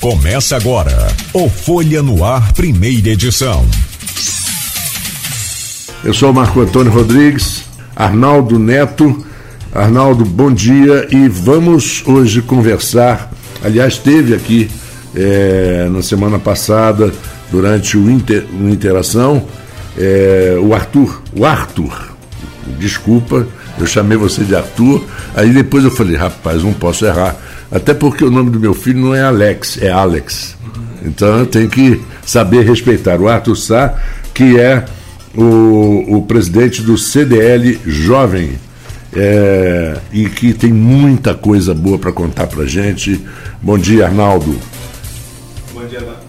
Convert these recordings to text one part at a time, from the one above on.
Começa agora o Folha no Ar, primeira edição. Eu sou Marco Antônio Rodrigues, Arnaldo Neto. Arnaldo, bom dia e vamos hoje conversar. Aliás, teve aqui é, na semana passada, durante o, inter, Interação, é, o Arthur, o Arthur, desculpa, eu chamei você de Arthur, aí depois eu falei, rapaz, não posso errar até porque o nome do meu filho não é Alex, é Alex. Então eu tenho que saber respeitar. O Arthur Sá, que é o, o presidente do CDL Jovem, é, e que tem muita coisa boa para contar para gente. Bom dia, Arnaldo. Bom dia, Marco.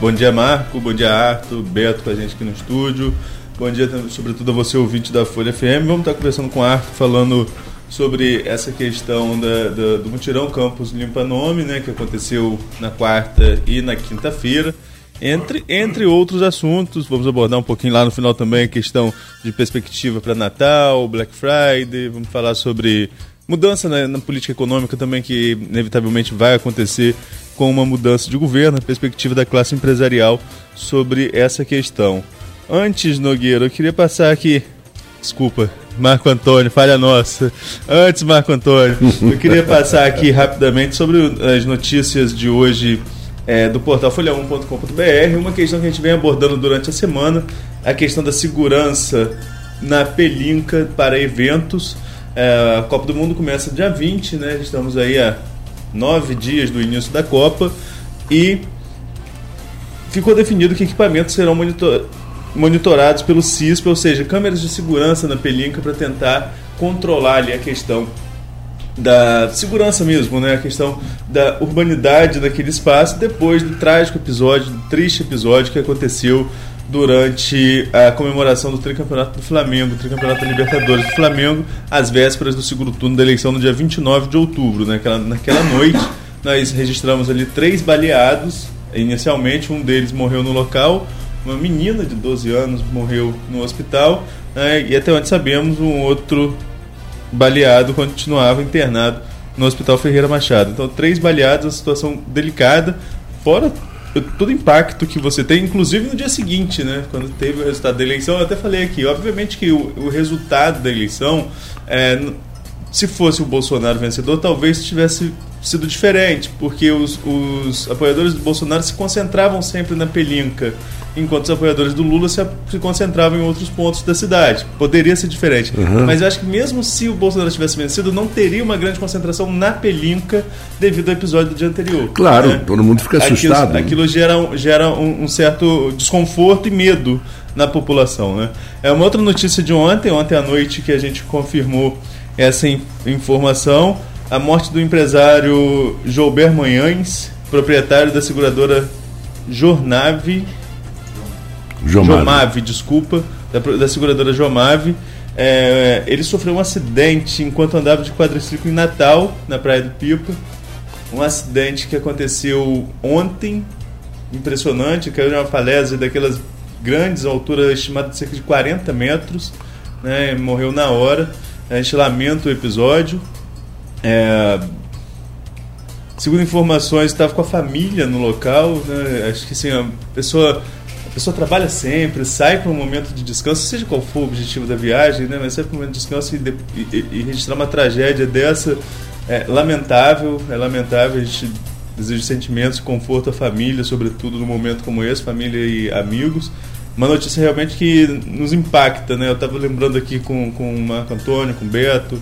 Bom dia, Marco. Bom dia, Arthur. Beto com a gente aqui no estúdio. Bom dia, sobretudo, a você, ouvinte da Folha FM. Vamos estar conversando com o Arthur, falando sobre essa questão da, da, do mutirão Campus Limpa Nome, né, que aconteceu na quarta e na quinta-feira. Entre, entre outros assuntos, vamos abordar um pouquinho lá no final também a questão de perspectiva para Natal, Black Friday, vamos falar sobre mudança na, na, política econômica também, que inevitavelmente vai acontecer com uma mudança de governo, a perspectiva da classe empresarial sobre essa questão. Antes, Nogueira, eu queria passar aqui. Desculpa, Marco Antônio, falha nossa. Antes, Marco Antônio, eu queria passar aqui rapidamente sobre as notícias de hoje é, do portal folha1.com.br. Uma questão que a gente vem abordando durante a semana, a questão da segurança na pelinca para eventos. É, a Copa do Mundo começa dia 20, né? Estamos aí a nove dias do início da Copa e ficou definido que equipamentos serão monitorados monitorados pelo CISP, ou seja, câmeras de segurança na pelinca para tentar controlar ali a questão da segurança mesmo, né? A questão da urbanidade daquele espaço depois do trágico episódio, do triste episódio que aconteceu durante a comemoração do tricampeonato do Flamengo, tricampeonato da Libertadores do Flamengo, às vésperas do segundo turno da eleição no dia 29 de outubro. Né? Naquela, naquela noite, nós registramos ali três baleados. Inicialmente, um deles morreu no local, uma menina de 12 anos morreu no hospital né, e até onde sabemos um outro baleado continuava internado no Hospital Ferreira Machado. Então, três baleados, uma situação delicada, fora todo impacto que você tem, inclusive no dia seguinte, né? Quando teve o resultado da eleição, eu até falei aqui, obviamente que o, o resultado da eleição, é, se fosse o Bolsonaro vencedor, talvez tivesse sido diferente, porque os, os apoiadores do Bolsonaro se concentravam sempre na pelinca enquanto os apoiadores do Lula se, se concentravam em outros pontos da cidade. Poderia ser diferente. Uhum. Mas eu acho que mesmo se o Bolsonaro tivesse vencido, não teria uma grande concentração na pelinca devido ao episódio do dia anterior. Claro, né? todo mundo fica assustado. Aquilo, aquilo gera, gera um, um, certo desconforto e medo na população. Né? É uma outra notícia de ontem, ontem à noite, que a gente confirmou essa informação. A morte do empresário Joubert Manhães, proprietário da seguradora Jornave Jomave, Jomave desculpa, da, da seguradora Jomave. É, ele sofreu um acidente enquanto andava de quadriciclo em Natal, na Praia do Pipa. Um acidente que aconteceu ontem, impressionante, caiu numa palestra daquelas grandes alturas, estimada de cerca de 40 metros, né, morreu na hora. A gente lamenta o episódio. É, segundo informações, estava com a família no local. Né, acho que assim, a pessoa a pessoa trabalha sempre, sai para um momento de descanso, seja qual for o objetivo da viagem, né? mas sai para um momento de descanso e, e, e registrar uma tragédia dessa é lamentável, é lamentável, a gente deseja sentimentos, conforto à família, sobretudo num momento como esse, família e amigos. Uma notícia realmente que nos impacta, né? Eu estava lembrando aqui com, com o Marco Antônio, com o Beto,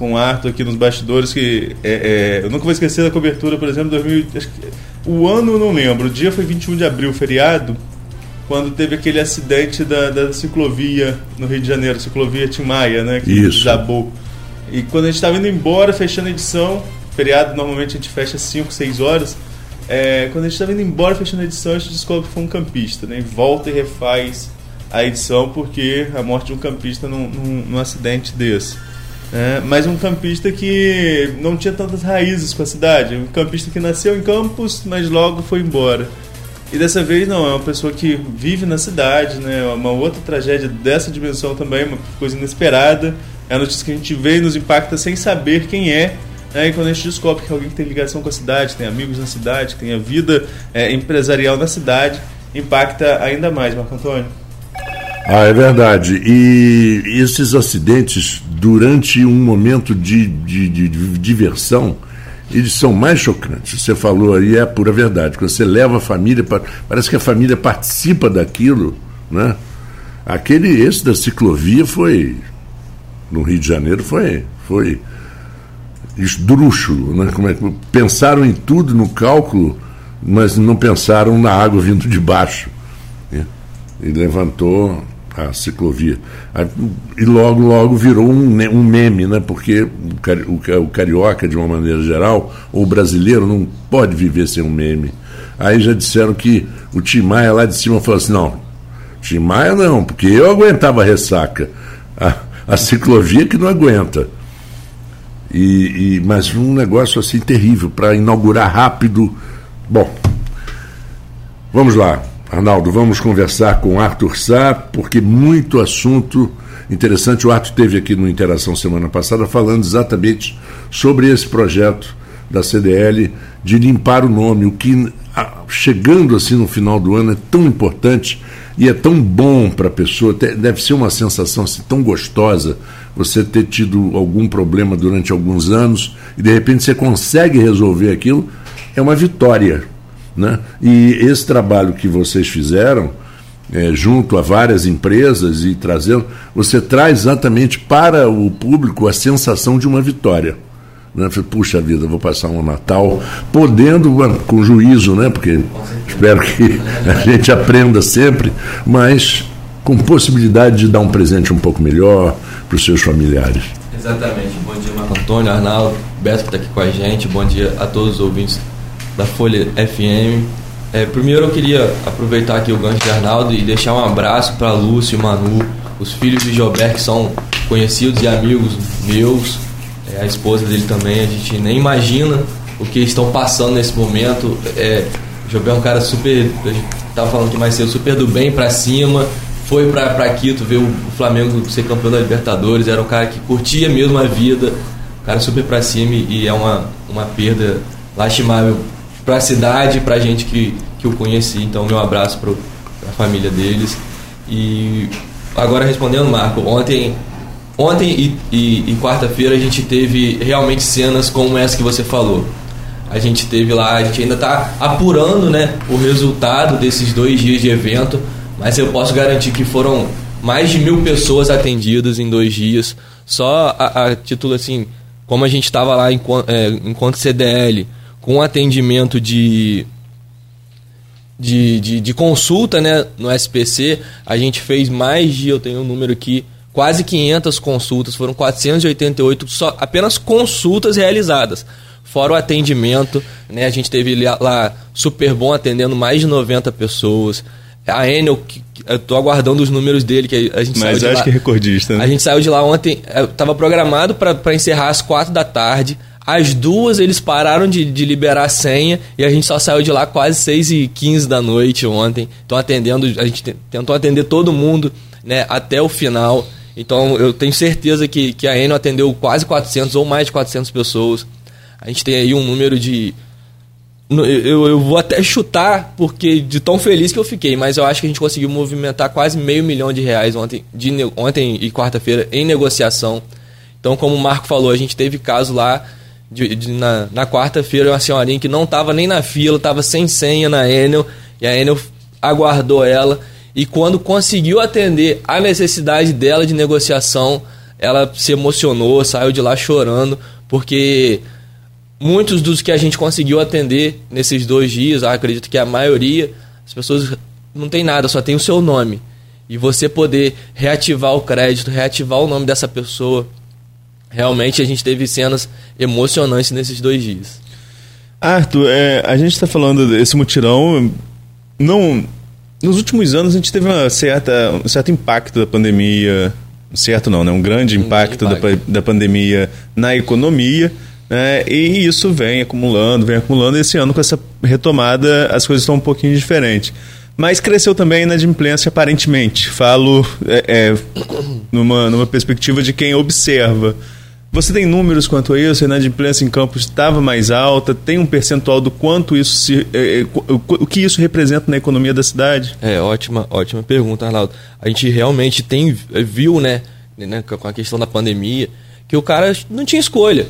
com o Arthur aqui nos bastidores, que é, é, eu nunca vou esquecer da cobertura, por exemplo, 2000, o ano eu não lembro, o dia foi 21 de abril, feriado, quando teve aquele acidente da, da ciclovia no Rio de Janeiro, ciclovia Tim Maia, né? Que Isso. desabou. E quando a gente estava indo embora, fechando a edição, feriado normalmente a gente fecha 5, 6 horas. É, quando a gente estava indo embora, fechando a edição, a gente descobre que foi um campista, né? E volta e refaz a edição porque a morte de um campista num, num, num acidente desse. É, mas um campista que não tinha tantas raízes com a cidade. Um campista que nasceu em Campos, mas logo foi embora. E dessa vez não, é uma pessoa que vive na cidade, né? Uma outra tragédia dessa dimensão também, uma coisa inesperada. É a notícia que a gente vê e nos impacta sem saber quem é, Né? E quando a gente descobre que alguém que tem ligação com a cidade, tem amigos na cidade, tem a vida é, empresarial na cidade, impacta ainda mais, Marco Antônio. Ah, é verdade. E esses acidentes, durante um momento de, de, de, de diversão, eles são mais chocantes. Você falou aí, é a pura verdade. Quando você leva a família, parece que a família participa daquilo, né? Aquele, esse da ciclovia foi, no Rio de Janeiro, foi, foi esdrúxulo, né? Como é, pensaram em tudo no cálculo, mas não pensaram na água vindo de baixo. Né? E levantou a ciclovia. E logo, logo virou um, um meme, né? porque o, carioca, de uma maneira geral, ou o brasileiro, não pode viver sem um meme. Aí já disseram que o Tim Maia lá de cima falou assim: não, Tim Maia não, porque eu aguentava a ressaca. A, a ciclovia que não aguenta. E, e, mas um negócio assim terrível para inaugurar rápido. Bom, vamos lá. Arnaldo, vamos conversar com Arthur Sá, porque muito assunto interessante. O Arthur teve aqui no Interação semana passada falando exatamente sobre esse projeto da CDL de limpar o nome, o que chegando assim no final do ano é tão importante e é tão bom para a pessoa, deve ser uma sensação assim, tão gostosa você ter tido algum problema durante alguns anos e de repente você consegue resolver aquilo, é uma vitória. Né? E esse trabalho que vocês fizeram, é, junto a várias empresas e trazendo, você traz exatamente para o público a sensação de uma vitória. Né? Puxa vida, vou passar um Natal podendo, com juízo, né? porque espero que a gente aprenda sempre, mas com possibilidade de dar um presente um pouco melhor para os seus familiares. Exatamente. Bom dia, Marco Antônio, Arnaldo, Beto que está aqui com a gente. Bom dia a todos os ouvintes da Folha FM. É, primeiro eu queria aproveitar aqui o gancho de Arnaldo e deixar um abraço para Lúcio e Manu, os filhos de Gilberto, que são conhecidos e amigos meus, é, a esposa dele também. A gente nem imagina o que estão passando nesse momento. É, Gilberto é um cara super, a gente estava falando aqui mais cedo, super do bem para cima. Foi para Quito ver o Flamengo ser campeão da Libertadores. Era um cara que curtia mesmo a vida, um cara super para cima e é uma, uma perda lastimável para a cidade, para a gente que, que o conheci. Então, meu abraço para a família deles. E agora respondendo, Marco, ontem, ontem e, e, e quarta-feira a gente teve realmente cenas como essa que você falou. A gente teve lá, a gente ainda está apurando né, o resultado desses dois dias de evento, mas eu posso garantir que foram mais de mil pessoas atendidas em dois dias. Só a, a título assim, como a gente estava lá enquanto, é, enquanto CDL, com atendimento de, de, de, de, consulta né, no SPC, a gente fez mais de, eu tenho um número aqui, quase 500 consultas, foram 488 só apenas consultas realizadas. Fora o atendimento, né, a gente teve lá super bom atendendo mais de 90 pessoas. A Enel, eu tô aguardando os números dele, que a gente Mas saiu acho lá, que é recordista, né? A gente saiu de lá ontem, estava programado para encerrar às 4 da tarde. Às duas eles pararam de, de liberar a senha e a gente só saiu de lá quase 6 e 15 da noite ontem. Então atendendo, a gente tentou atender todo mundo né, até o final. Então eu tenho certeza que, que a Enel atendeu quase 400 ou mais de 400 pessoas. A gente tem aí um número de... Eu, eu vou até chutar, porque de tão feliz que eu fiquei, mas eu acho que a gente conseguiu movimentar quase meio milhão de reais ontem, de, ontem e quarta-feira em negociação. Então, como o Marco falou, a gente teve caso lá de, de, na, na quarta-feira, uma senhorinha que não estava nem na fila, estava sem senha na Enel, e a Enel aguardou ela. E quando conseguiu atender a necessidade dela de negociação, ela se emocionou, saiu de lá chorando, porque muitos dos que a gente conseguiu atender nesses dois dias, acredito que a maioria, as pessoas não tem nada, só tem o seu nome. E você poder reativar o crédito, reativar o nome dessa pessoa, realmente a gente teve cenas emocionantes nesses dois dias. Arthur, é, a gente está falando desse mutirão. Não, nos últimos anos a gente teve uma certa, um certo impacto da pandemia. Certo não, né? Um grande impacto, um grande impacto. Da, da pandemia na economia. Né? E isso vem acumulando, vem acumulando. E esse ano, com essa retomada, as coisas estão um pouquinho diferentes. Mas cresceu também a inadimplência, aparentemente. Falo é, é, numa, numa perspectiva de quem observa. Você tem números quanto a isso? A inadimplência em campos estava mais alta? Tem um percentual do quanto isso se, é, é, o que isso representa na economia da cidade? É ótima, ótima pergunta, Arnaldo. A gente realmente tem viu, né, né, com a questão da pandemia, que o cara não tinha escolha.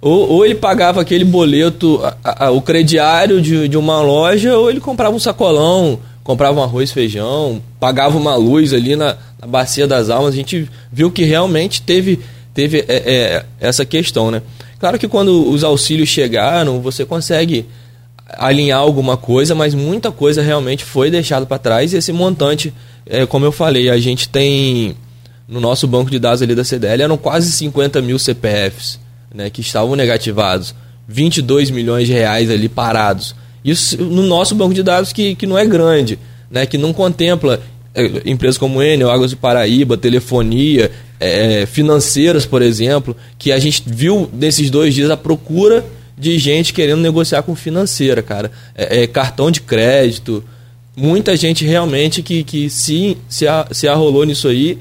Ou, ou ele pagava aquele boleto, a, a, o crediário de, de uma loja, ou ele comprava um sacolão, comprava um arroz, feijão, pagava uma luz ali na, na bacia das almas. A gente viu que realmente teve teve é, é, essa questão, né? Claro que quando os auxílios chegaram, você consegue alinhar alguma coisa, mas muita coisa realmente foi deixada para trás e esse montante, é, como eu falei, a gente tem no nosso banco de dados ali da CDL eram quase 50 mil CPFs né, que estavam negativados, 22 milhões de reais ali parados. Isso no nosso banco de dados que, que não é grande, né, que não contempla é, empresas como Enel, Águas do Paraíba, telefonia, é, financeiras, por exemplo, que a gente viu nesses dois dias a procura de gente querendo negociar com financeira, cara. É, é, cartão de crédito, muita gente realmente que, que se, se, se arrolou nisso aí.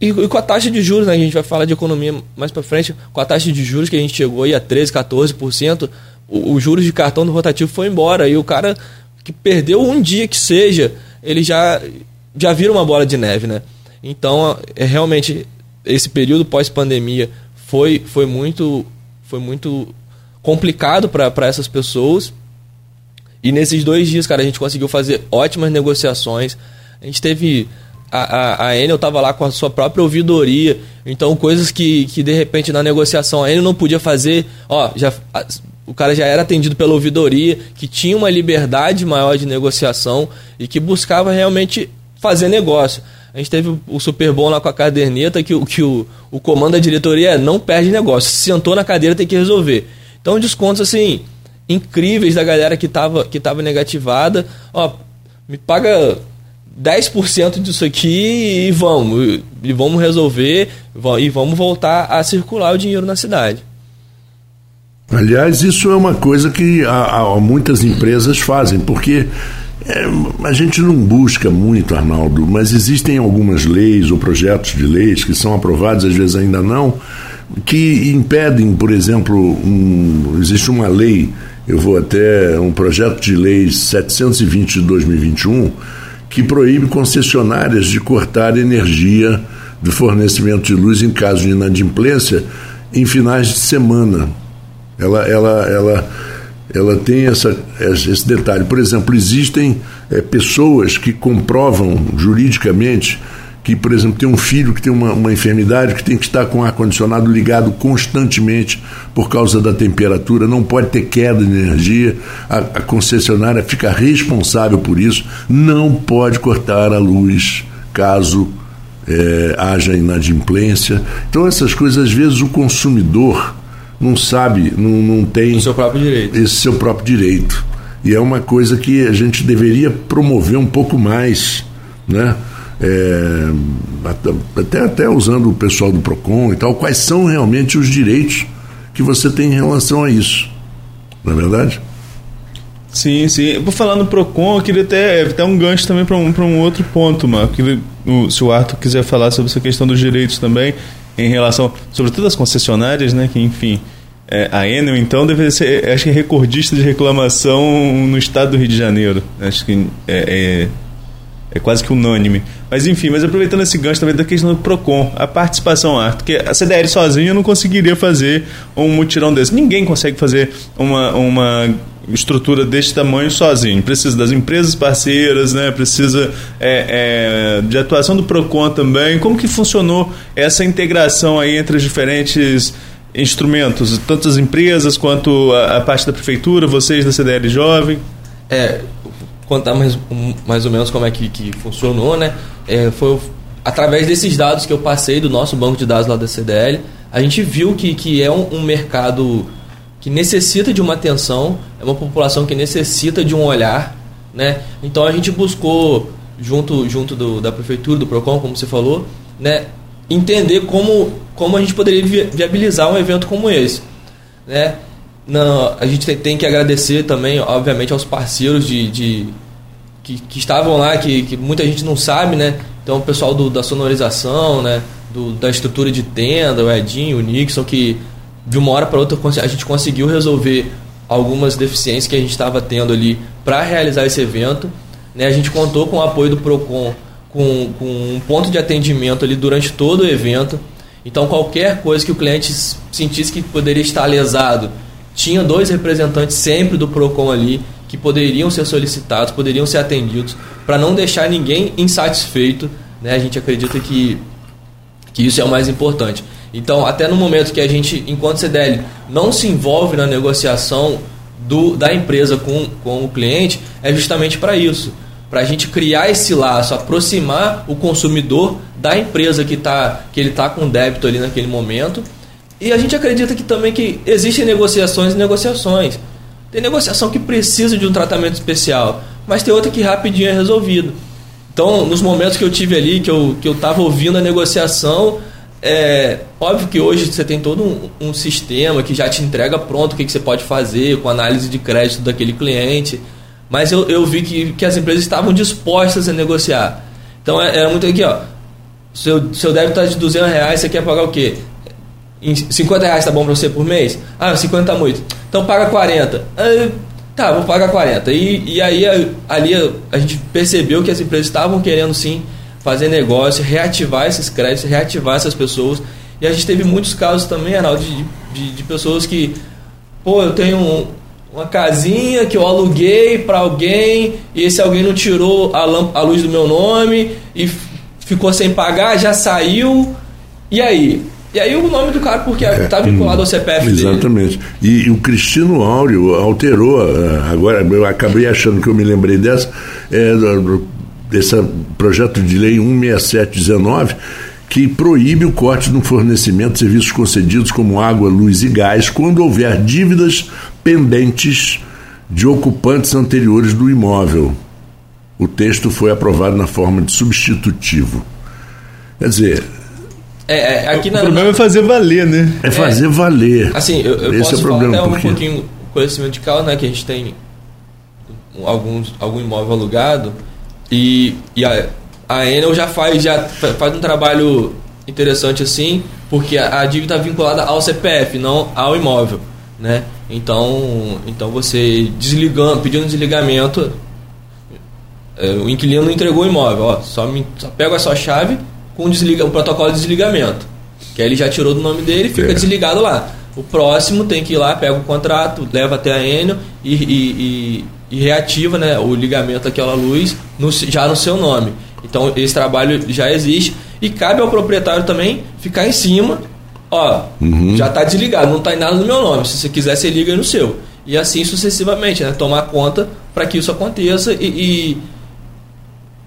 E, e, com a taxa de juros, né, a gente vai falar de economia mais para frente, com a taxa de juros que a gente chegou aí a 13, 14%, o, o juros de cartão do rotativo foi embora. E o cara que perdeu um dia que seja, ele já, já vira uma bola de neve, né? Então, é, realmente, esse período pós-pandemia foi, foi, muito, foi muito complicado para essas pessoas. E nesses dois dias, cara, a gente conseguiu fazer ótimas negociações. A gente teve. A, a, a Enel estava lá com a sua própria ouvidoria. Então, coisas que, que de repente na negociação a Enel não podia fazer. Ó, já, a, o cara já era atendido pela ouvidoria, que tinha uma liberdade maior de negociação e que buscava realmente fazer negócio. A gente teve o Super Bom lá com a caderneta, que, que o, o comando da diretoria é não perde negócio. Se sentou na cadeira, tem que resolver. Então, descontos assim, incríveis da galera que estava que tava negativada. Ó, me paga 10% disso aqui e vamos. E vamos resolver e vamos voltar a circular o dinheiro na cidade. Aliás, isso é uma coisa que há, há muitas empresas fazem, porque é, a gente não busca muito, Arnaldo, mas existem algumas leis ou projetos de leis que são aprovados, às vezes ainda não, que impedem, por exemplo, um, existe uma lei, eu vou até um projeto de lei 720 de 2021 que proíbe concessionárias de cortar energia do fornecimento de luz em caso de inadimplência em finais de semana. Ela, ela, ela ela tem essa, esse detalhe. Por exemplo, existem é, pessoas que comprovam juridicamente que, por exemplo, tem um filho que tem uma, uma enfermidade que tem que estar com o ar-condicionado ligado constantemente por causa da temperatura, não pode ter queda de energia, a, a concessionária fica responsável por isso, não pode cortar a luz caso é, haja inadimplência. Então, essas coisas, às vezes, o consumidor não sabe, não, não tem. O seu próprio direito. Esse seu próprio direito. E é uma coisa que a gente deveria promover um pouco mais, né? É, até, até usando o pessoal do PROCON e tal, quais são realmente os direitos que você tem em relação a isso. Não é verdade? Sim, sim. Por falar no PROCON, eu queria até, até um gancho também para um, um outro ponto, Marco. Se o Arthur quiser falar sobre essa questão dos direitos também, em relação, sobretudo as concessionárias, né, que enfim, é, a Enel então deve ser, acho que é recordista de reclamação no estado do Rio de Janeiro. Acho que é, é, é quase que unânime. Mas enfim, mas aproveitando esse gancho também da questão do Procon, a participação arte, porque a CDL sozinha não conseguiria fazer um mutirão desse. Ninguém consegue fazer uma, uma estrutura desse tamanho sozinho. Precisa das empresas parceiras, né? precisa é, é, de atuação do PROCON também. Como que funcionou essa integração aí entre os diferentes instrumentos, tanto as empresas quanto a, a parte da prefeitura, vocês da CDL Jovem? É, contar mais, mais ou menos como é que, que funcionou, né? É, foi através desses dados que eu passei do nosso banco de dados lá da CDL, a gente viu que, que é um, um mercado que necessita de uma atenção, é uma população que necessita de um olhar, né? Então a gente buscou junto junto do, da prefeitura, do Procon, como você falou, né? Entender como como a gente poderia viabilizar um evento como esse, né? Não, a gente tem, que agradecer também, obviamente, aos parceiros de, de que, que, estavam lá, que, que muita gente não sabe, né? Então o pessoal do, da sonorização, né, do, da estrutura de tenda, o Edinho, o Nixon, que de uma hora para outra a gente conseguiu resolver algumas deficiências que a gente estava tendo ali para realizar esse evento. Né? A gente contou com o apoio do PROCON, com, com um ponto de atendimento ali durante todo o evento. Então, qualquer coisa que o cliente sentisse que poderia estar lesado, tinha dois representantes sempre do PROCON ali que poderiam ser solicitados, poderiam ser atendidos, para não deixar ninguém insatisfeito. Né? A gente acredita que, que isso é o mais importante. Então, até no momento que a gente, enquanto CDL, não se envolve na negociação do, da empresa com, com o cliente, é justamente para isso. Para a gente criar esse laço, aproximar o consumidor da empresa que, tá, que ele está com débito ali naquele momento. E a gente acredita que também que existem negociações e negociações. Tem negociação que precisa de um tratamento especial, mas tem outra que rapidinho é resolvido. Então, nos momentos que eu tive ali, que eu que eu estava ouvindo a negociação, é óbvio que hoje você tem todo um, um sistema que já te entrega pronto o que, que, você pode fazer com análise de crédito daquele cliente, mas eu, eu vi que, que as empresas estavam dispostas a negociar. Então é, é muito aqui, ó. Seu, seu débito está de 200 reais, você quer pagar o quê? Em 50 reais tá bom para você por mês? Ah, 50 tá muito. Então paga 40. Ah, tá, vou pagar 40. E, e aí ali a gente percebeu que as empresas estavam querendo sim fazer negócio, reativar esses créditos, reativar essas pessoas. E a gente teve muitos casos também, Arnaldo, de, de, de pessoas que, pô, eu tenho um, uma casinha que eu aluguei para alguém e esse alguém não tirou a, a luz do meu nome e ficou sem pagar, já saiu. E aí? E aí o nome do cara, porque é, vinculado ao CPF exatamente. dele. E, e, o Cristino Áureo alterou, eh, agora eu acabei achando que eu me lembrei dessa, é, desse projeto de lei 16719, que proíbe o corte no fornecimento de serviços concedidos como água, luz e gás quando houver dívidas pendentes de ocupantes anteriores do imóvel. O texto foi aprovado na forma de substitutivo. Quer dizer. É, é, aqui o na, problema na... é fazer valer, né? É fazer é, valer. Assim, eu, eu Esse posso é o problema, falar até um pouquinho conhecimento de causa, né? Que a gente tem alguns, algum imóvel alugado e, e a, a Enel já faz, já faz um trabalho interessante assim, porque a, a dívida está vinculada ao CPF, não ao imóvel. Né? Então, então você desligando, pedindo desligamento, é, o inquilino não entregou o imóvel, ó, só, me, só pega a sua chave com desliga, o protocolo de desligamento. Que aí ele já tirou do nome dele e fica é. desligado lá. O próximo tem que ir lá, pega o contrato, leva até a Enel e, e, e reativa né, o ligamento daquela luz no, já no seu nome. Então esse trabalho já existe e cabe ao proprietário também ficar em cima. Ó, uhum. já está desligado, não está em nada no meu nome. Se você quiser, você liga no seu. E assim sucessivamente, né? Tomar conta para que isso aconteça e, e,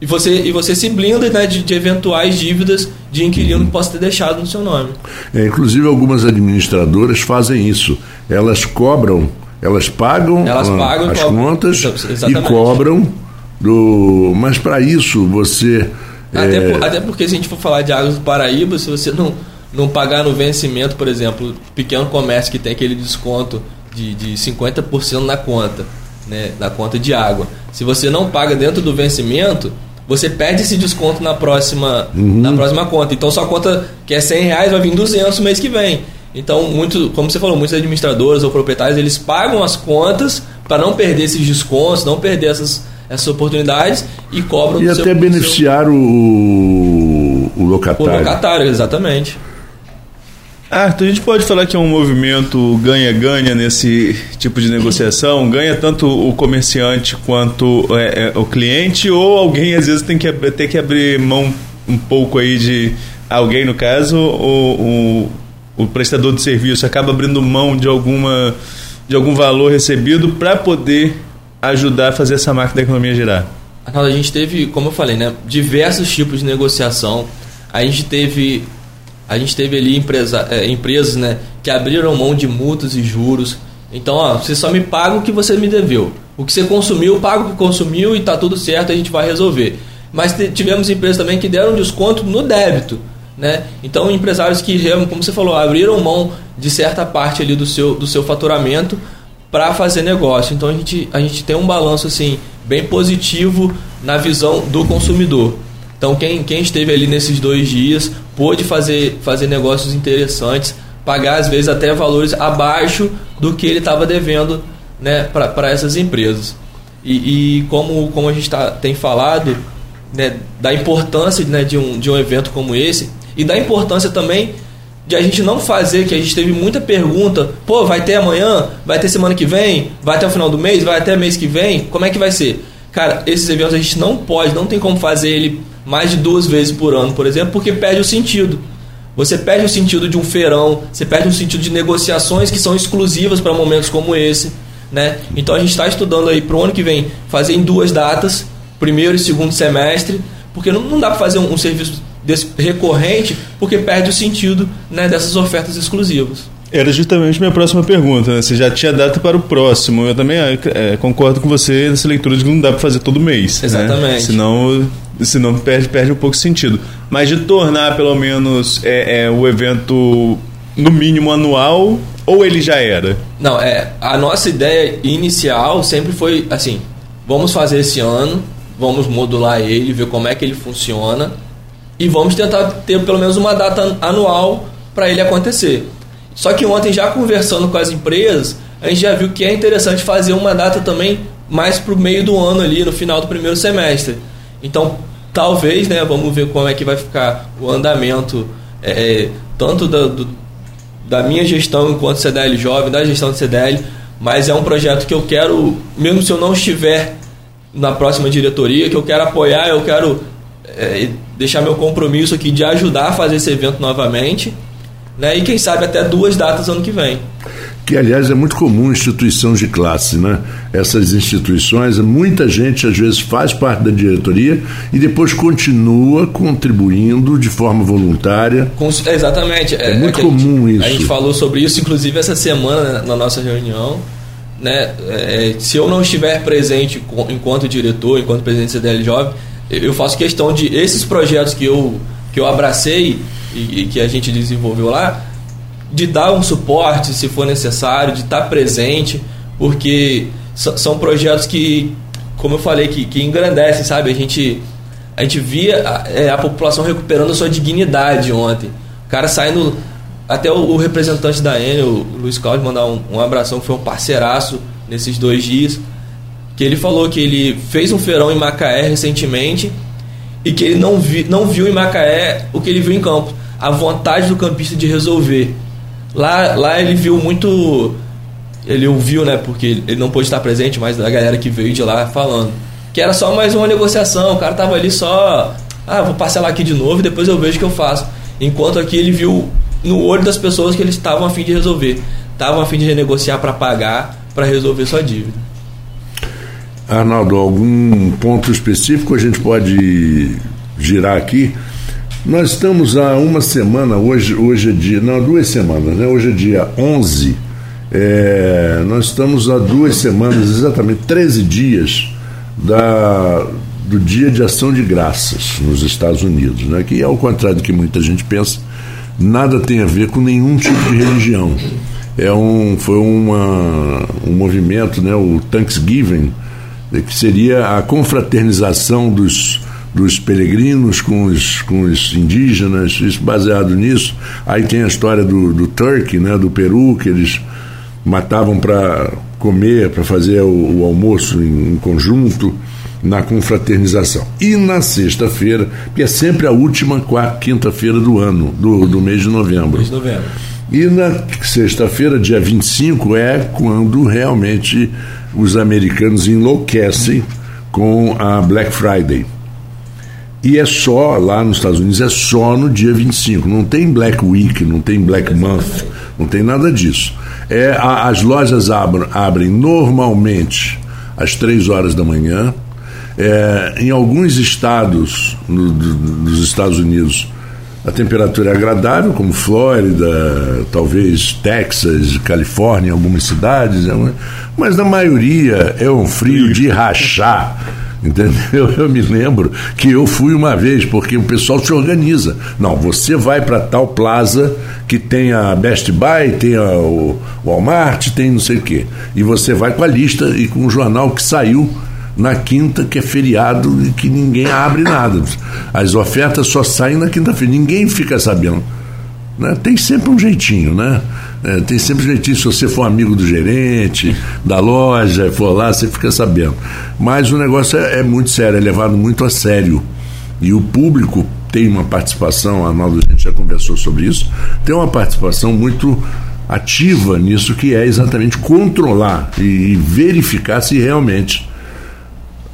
e, você, e você se blinda né, de, de eventuais dívidas de inquilino uhum. que possa ter deixado no seu nome. É, inclusive algumas administradoras fazem isso. Elas cobram elas pagam, Elas pagam as contas e cobram do. Mas para isso você. Até, é... por, até, porque se a gente for falar de águas do Paraíba, se você não, não pagar no vencimento, por exemplo, pequeno comércio que tem aquele desconto de, de 50% na conta, né, na conta de água. Se você não paga dentro do vencimento, você perde esse desconto na próxima, uhum. na próxima conta. Então sua conta que é 100 reais vai vir 200 no mês que vem. Então, muito, como você falou, muitos administradores ou proprietários, eles pagam as contas para não perder esses descontos, não perder essas, essas oportunidades e cobram... E até seu, beneficiar seu... o, o locatário. O locatário, exatamente. Arthur, a gente pode falar que é um movimento ganha-ganha nesse tipo de negociação? Ganha tanto o comerciante quanto é, é, o cliente ou alguém às vezes tem que ter que abrir mão um pouco aí de alguém no caso ou, ou o prestador de serviço acaba abrindo mão de alguma de algum valor recebido para poder ajudar a fazer essa máquina da economia girar? A gente teve, como eu falei, né, diversos tipos de negociação. A gente teve a gente teve ali empresa, é, empresas né, que abriram mão de multas e juros. Então, ó, você só me paga o que você me deveu. O que você consumiu, paga o que consumiu e tá tudo certo, a gente vai resolver. Mas tivemos empresas também que deram desconto no débito. Né? Então, empresários que, como você falou, abriram mão de certa parte ali do seu, do seu faturamento para fazer negócio. Então, a gente, a gente tem um balanço assim bem positivo na visão do consumidor. Então quem, quem esteve ali nesses dois dias pôde fazer, fazer negócios interessantes, pagar às vezes até valores abaixo do que ele estava devendo né, para essas empresas. E, e, como, como a gente tá, tem falado né, da importância né, de, um, de um evento como esse e da importância também de a gente não fazer, que a gente teve muita pergunta, pô, vai ter amanhã, vai ter semana que vem, vai até o final do mês, vai até mês que vem, como é que vai ser? Cara, esses eventos a gente não pode, não tem como fazer ele mais de duas vezes por ano, por exemplo, porque perde o sentido. Você perde o sentido de um feirão, você perde o sentido de negociações que são exclusivas para momentos como esse. Né? Então a gente está estudando aí para o ano que vem fazer em duas datas, primeiro e segundo semestre, porque não, não dá para fazer um, um serviço recorrente, porque perde o sentido né, dessas ofertas exclusivas. Era justamente minha próxima pergunta. Né? Você já tinha data para o próximo. Eu também é, concordo com você nessa leitura de que não dá para fazer todo mês. Né? Exatamente. Né? Senão, senão perde, perde um pouco de sentido. Mas de tornar pelo menos é, é, o evento no mínimo anual ou ele já era? Não, é a nossa ideia inicial sempre foi assim: vamos fazer esse ano, vamos modular ele, ver como é que ele funciona e vamos tentar ter pelo menos uma data anual para ele acontecer. Só que ontem, já conversando com as empresas, a gente já viu que é interessante fazer uma data também mais para o meio do ano ali, no final do primeiro semestre. Então, talvez, né, vamos ver como é que vai ficar o andamento, é, é tanto da, do, da minha gestão enquanto CDL jovem, da gestão do CDL, mas é um projeto que eu quero, mesmo se eu não estiver na próxima diretoria, que eu quero apoiar, eu quero é, deixar meu compromisso aqui de ajudar a fazer esse evento novamente né? E quem sabe até duas datas ano que vem. Que, aliás, é muito comum instituição de classe, né? Essas instituições, muita gente às vezes faz parte da diretoria e depois continua contribuindo de forma voluntária. Com, exatamente. É, é muito é comum gente, isso. A gente falou sobre isso, inclusive, essa semana na nossa reunião. Né? É, se eu não estiver presente enquanto diretor, enquanto presidente da CDL Jovem, eu faço questão de esses projetos que eu, que eu abracei e, e que a gente desenvolveu lá, de dar um suporte se for necessário, de estar presente, porque são projetos que, como eu falei, que, que engrandecem, sabe? A gente, a gente via a, é, a população recuperando a sua dignidade ontem. O cara saindo. Até o, o representante da Enel, o Luiz Cláudio, mandar um, um abração, que foi um parceiraço nesses dois dias. Que ele falou que ele fez um feirão em Macaé recentemente e que ele não, vi, não viu em Macaé o que ele viu em campo a vontade do campista de resolver. Lá, lá ele viu muito. Ele ouviu, né? Porque ele não pôde estar presente, mas a galera que veio de lá falando. Que era só mais uma negociação. O cara tava ali só. Ah, vou parcelar aqui de novo e depois eu vejo o que eu faço. Enquanto aqui ele viu no olho das pessoas que eles estavam a fim de resolver. Estavam a fim de renegociar para pagar, para resolver sua dívida. Arnaldo, algum ponto específico a gente pode girar aqui? Nós estamos há uma semana, hoje, hoje é dia, não, duas semanas, né? Hoje é dia 11. É, nós estamos há duas semanas, exatamente 13 dias da, do Dia de Ação de Graças nos Estados Unidos, né? que ao contrário do que muita gente pensa, nada tem a ver com nenhum tipo de religião. É um, foi uma, um movimento, né? o Thanksgiving, que seria a confraternização dos dos peregrinos com os, com os indígenas, isso baseado nisso. Aí tem a história do, do Turkey, né, do Peru, que eles matavam para comer, para fazer o, o almoço em, em, conjunto, na confraternização. E na sexta-feira, que é sempre a última quinta-feira do ano, do, do mês de novembro. Mês de novembro. E na sexta-feira, dia 25, é quando realmente os americanos enlouquecem com a Black Friday e é só, lá nos Estados Unidos, é só no dia 25. Não tem Black Week, não tem Black Month, não tem nada disso. É, a, as lojas abrem, abrem normalmente às 3 horas da manhã. É, em alguns estados no, do, dos Estados Unidos, a temperatura é agradável, como Flórida, talvez Texas, Califórnia, algumas cidades, é mas na maioria é um frio de rachar Entendeu? Eu me lembro que eu fui uma vez, porque o pessoal se organiza. Não, você vai para tal plaza que tem a Best Buy, tem a, o Walmart, tem não sei o quê. E você vai com a lista e com o jornal que saiu na quinta, que é feriado e que ninguém abre nada. As ofertas só saem na quinta-feira, ninguém fica sabendo. Né? Tem sempre um jeitinho, né? É, tem sempre um jeitinho, se você for amigo do gerente, da loja, for lá, você fica sabendo. Mas o negócio é, é muito sério, é levado muito a sério. E o público tem uma participação, a Arnaldo, gente já conversou sobre isso, tem uma participação muito ativa nisso, que é exatamente controlar e verificar se realmente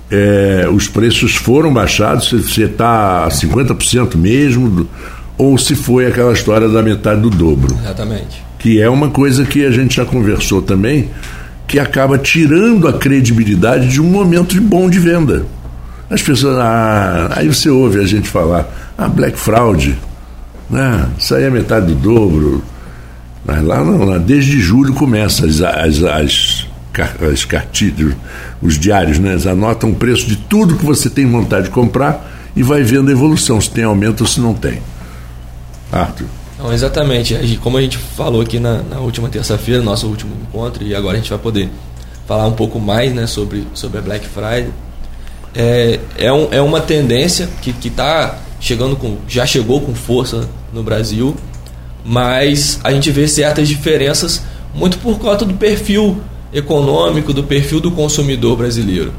é, os preços foram baixados, se você está a 50% mesmo, ou se foi aquela história da metade do dobro. Exatamente. Que é uma coisa que a gente já conversou também, que acaba tirando a credibilidade de um momento de bom de venda. As pessoas, ah, aí você ouve a gente falar, ah, Black Fraud, né? isso aí é metade do dobro. Mas lá não, lá desde julho começa as, as, as, as cartilhas, os diários, né? Anotam o preço de tudo que você tem vontade de comprar e vai vendo a evolução, se tem aumento ou se não tem. Arthur. Não, exatamente. Como a gente falou aqui na, na última terça-feira, nosso último encontro, e agora a gente vai poder falar um pouco mais né, sobre, sobre a Black Friday. É, é, um, é uma tendência que está chegando com. já chegou com força no Brasil, mas a gente vê certas diferenças muito por conta do perfil econômico, do perfil do consumidor brasileiro.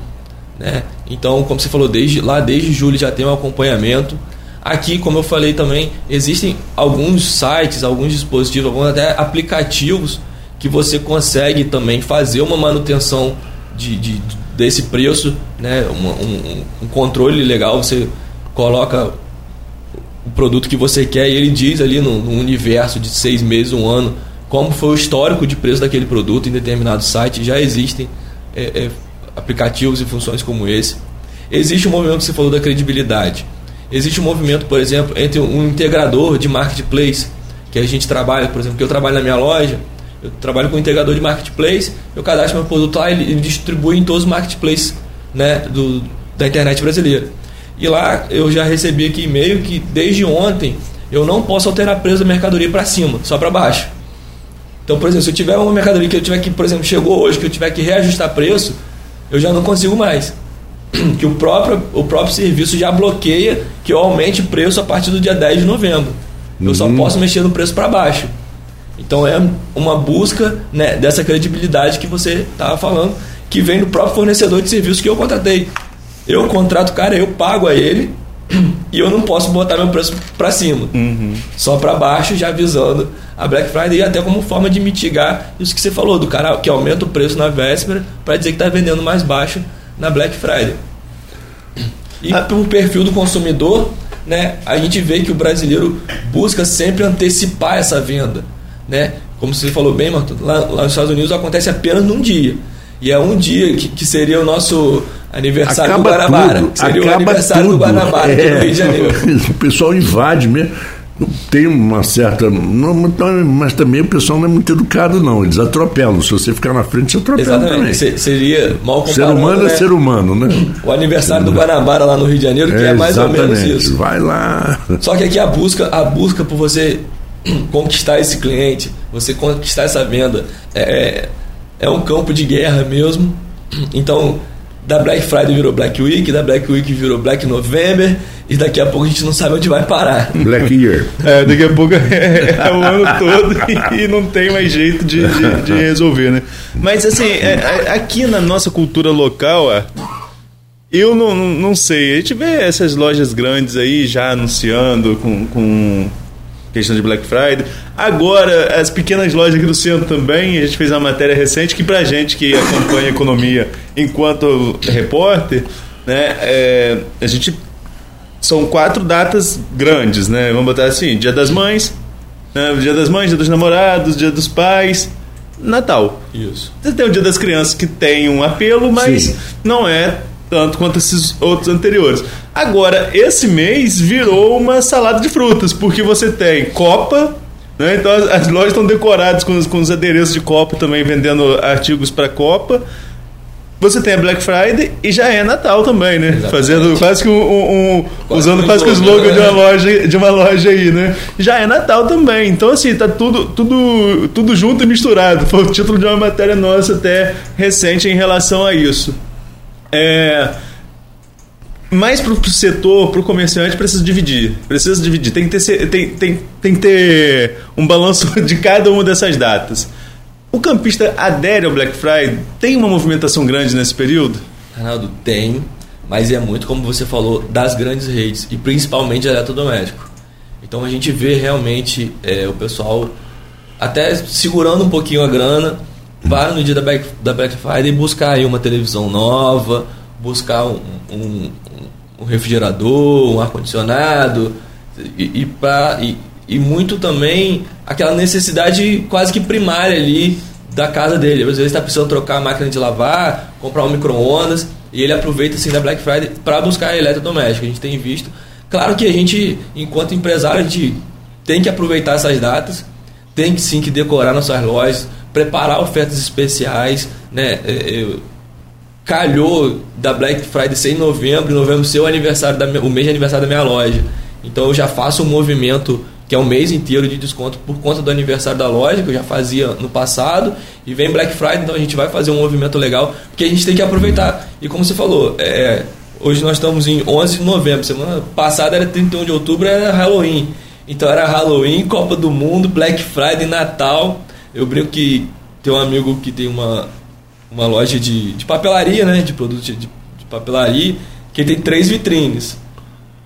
Né? Então, como você falou, desde lá desde julho já tem um acompanhamento. Aqui, como eu falei também, existem alguns sites, alguns dispositivos, alguns até aplicativos que você consegue também fazer uma manutenção de, de desse preço, né? Um, um, um, controle legal, você coloca o produto que você quer e ele diz ali no, no, universo de seis meses, um ano, como foi o histórico de preço daquele produto em determinado site. Já existem é, é, aplicativos e funções como esse. Existe um movimento que você falou da credibilidade. Existe um movimento, por exemplo, entre um integrador de marketplace, que a gente trabalha, por exemplo, que eu trabalho na minha loja, eu trabalho com um integrador de marketplace, eu cadastro meu produto lá e ele distribui em todos os marketplaces né, do, da internet brasileira. E lá eu já recebi aqui e-mail que desde ontem eu não posso alterar preço da mercadoria para cima, só para baixo. Então, por exemplo, se eu tiver uma mercadoria que eu tiver que, por exemplo, chegou hoje, que eu tiver que reajustar preço, eu já não consigo mais. que o próprio, o próprio serviço já bloqueia que eu aumente o preço a partir do dia 10 de novembro. Eu uhum. só posso mexer no preço para baixo. Então é uma busca né, dessa credibilidade que você estava falando, que vem do próprio fornecedor de serviço que eu contratei. Eu contrato o cara, eu pago a ele e eu não posso botar meu preço para cima, uhum. só para baixo, já avisando a Black Friday, e até como forma de mitigar isso que você falou, do cara que aumenta o preço na véspera para dizer que está vendendo mais baixo na Black Friday. E ah. pelo perfil do consumidor, né, a gente vê que o brasileiro busca sempre antecipar essa venda. Né? Como você falou bem, Marto, lá, lá nos Estados Unidos acontece apenas num dia. E é um dia que, que seria o nosso aniversário acaba do Guanabara. Tudo, seria o aniversário tudo. do Guanabara, é, no Rio de Janeiro. O pessoal invade mesmo tem uma certa. Não, mas também o pessoal não é muito educado, não. Eles atropelam. Se você ficar na frente, você atropela Exatamente. também. Seria mal. Ser humano né? é ser humano, né? O aniversário do Guanabara lá no Rio de Janeiro, que é, é mais ou menos isso. Vai lá. Só que aqui a busca, a busca por você conquistar esse cliente, você conquistar essa venda, é, é um campo de guerra mesmo. Então, da Black Friday virou Black Week, da Black Week virou Black November, e daqui a pouco a gente não sabe onde vai parar. Black Year. É, daqui a pouco é, é o ano todo e, não tem mais jeito de, de, de resolver, né? Mas assim, é, é aqui na nossa cultura local, é, eu não, não, não, sei. A gente vê essas lojas grandes aí já anunciando com, com questão de Black Friday. Agora, as pequenas lojas aqui do centro também, a gente fez uma matéria recente que pra gente que acompanha a economia enquanto repórter, né, é, a gente são quatro datas grandes, né? Vamos botar assim, Dia das Mães, né, Dia das Mães, Dia dos Namorados, Dia dos Pais, Natal. Isso. Você tem o Dia das Crianças que tem um apelo, mas Sim. não é tanto quanto esses outros anteriores. Agora, esse mês virou uma salada de frutas, porque você tem Copa, né? então as, as lojas estão decoradas com os, com os adereços de Copa também, vendendo artigos para Copa. Você tem a Black Friday e já é Natal também, né? Exatamente. Fazendo quase que um, um, um quase usando quase que o slogan de uma loja, de uma loja aí, né? Já é Natal também. Então assim, tá tudo tudo tudo junto e misturado. Foi o título de uma matéria nossa até recente em relação a isso. É, mais para o setor, para o comerciante, precisa dividir. Precisa dividir. Tem que, ter, tem, tem, tem que ter um balanço de cada uma dessas datas. O campista adere ao Black Friday? Tem uma movimentação grande nesse período? Arnaldo, tem, mas é muito, como você falou, das grandes redes e principalmente eletrodoméstico. Então a gente vê realmente é, o pessoal até segurando um pouquinho a grana, para no dia da Black, da Black Friday buscar aí uma televisão nova, buscar um, um, um refrigerador, um ar-condicionado e, e, pra, e, e muito também aquela necessidade quase que primária ali da casa dele. Às vezes está precisando trocar a máquina de lavar, comprar um micro-ondas e ele aproveita assim da Black Friday para buscar eletrodoméstico. A gente tem visto. Claro que a gente, enquanto empresário, a gente tem que aproveitar essas datas, tem que sim que decorar nossas lojas, preparar ofertas especiais, né? É, é, calhou da Black Friday ser em novembro, em novembro ser o aniversário da, o mês de aniversário da minha loja. Então eu já faço um movimento que é um mês inteiro de desconto por conta do aniversário da loja, que eu já fazia no passado, e vem Black Friday, então a gente vai fazer um movimento legal, porque a gente tem que aproveitar. E como você falou, é, hoje nós estamos em 11 de novembro, semana passada era 31 de outubro, era Halloween. Então era Halloween, Copa do Mundo, Black Friday, Natal. Eu brinco que tem um amigo que tem uma, uma loja de, de papelaria, né? De produtos de, de papelaria, que tem três vitrines.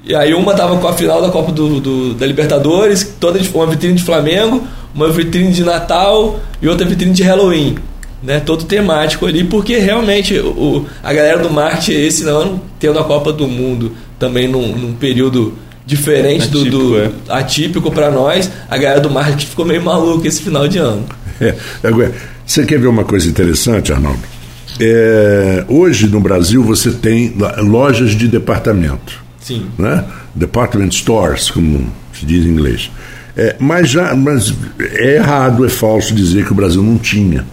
E aí uma tava com a final da Copa do, do, da Libertadores, toda uma vitrine de Flamengo, uma vitrine de Natal e outra vitrine de Halloween. Né, todo temático ali, porque realmente o, a galera do marketing esse ano, tendo a Copa do Mundo também num, num período diferente atípico, do, do é. atípico para nós, a galera do marketing ficou meio maluca esse final de ano. É, agora, você quer ver uma coisa interessante, Arnaldo? É, hoje no Brasil você tem lojas de departamento. Sim. Né? Department stores, como se diz em inglês. É, mas, já, mas é errado, é falso dizer que o Brasil não tinha.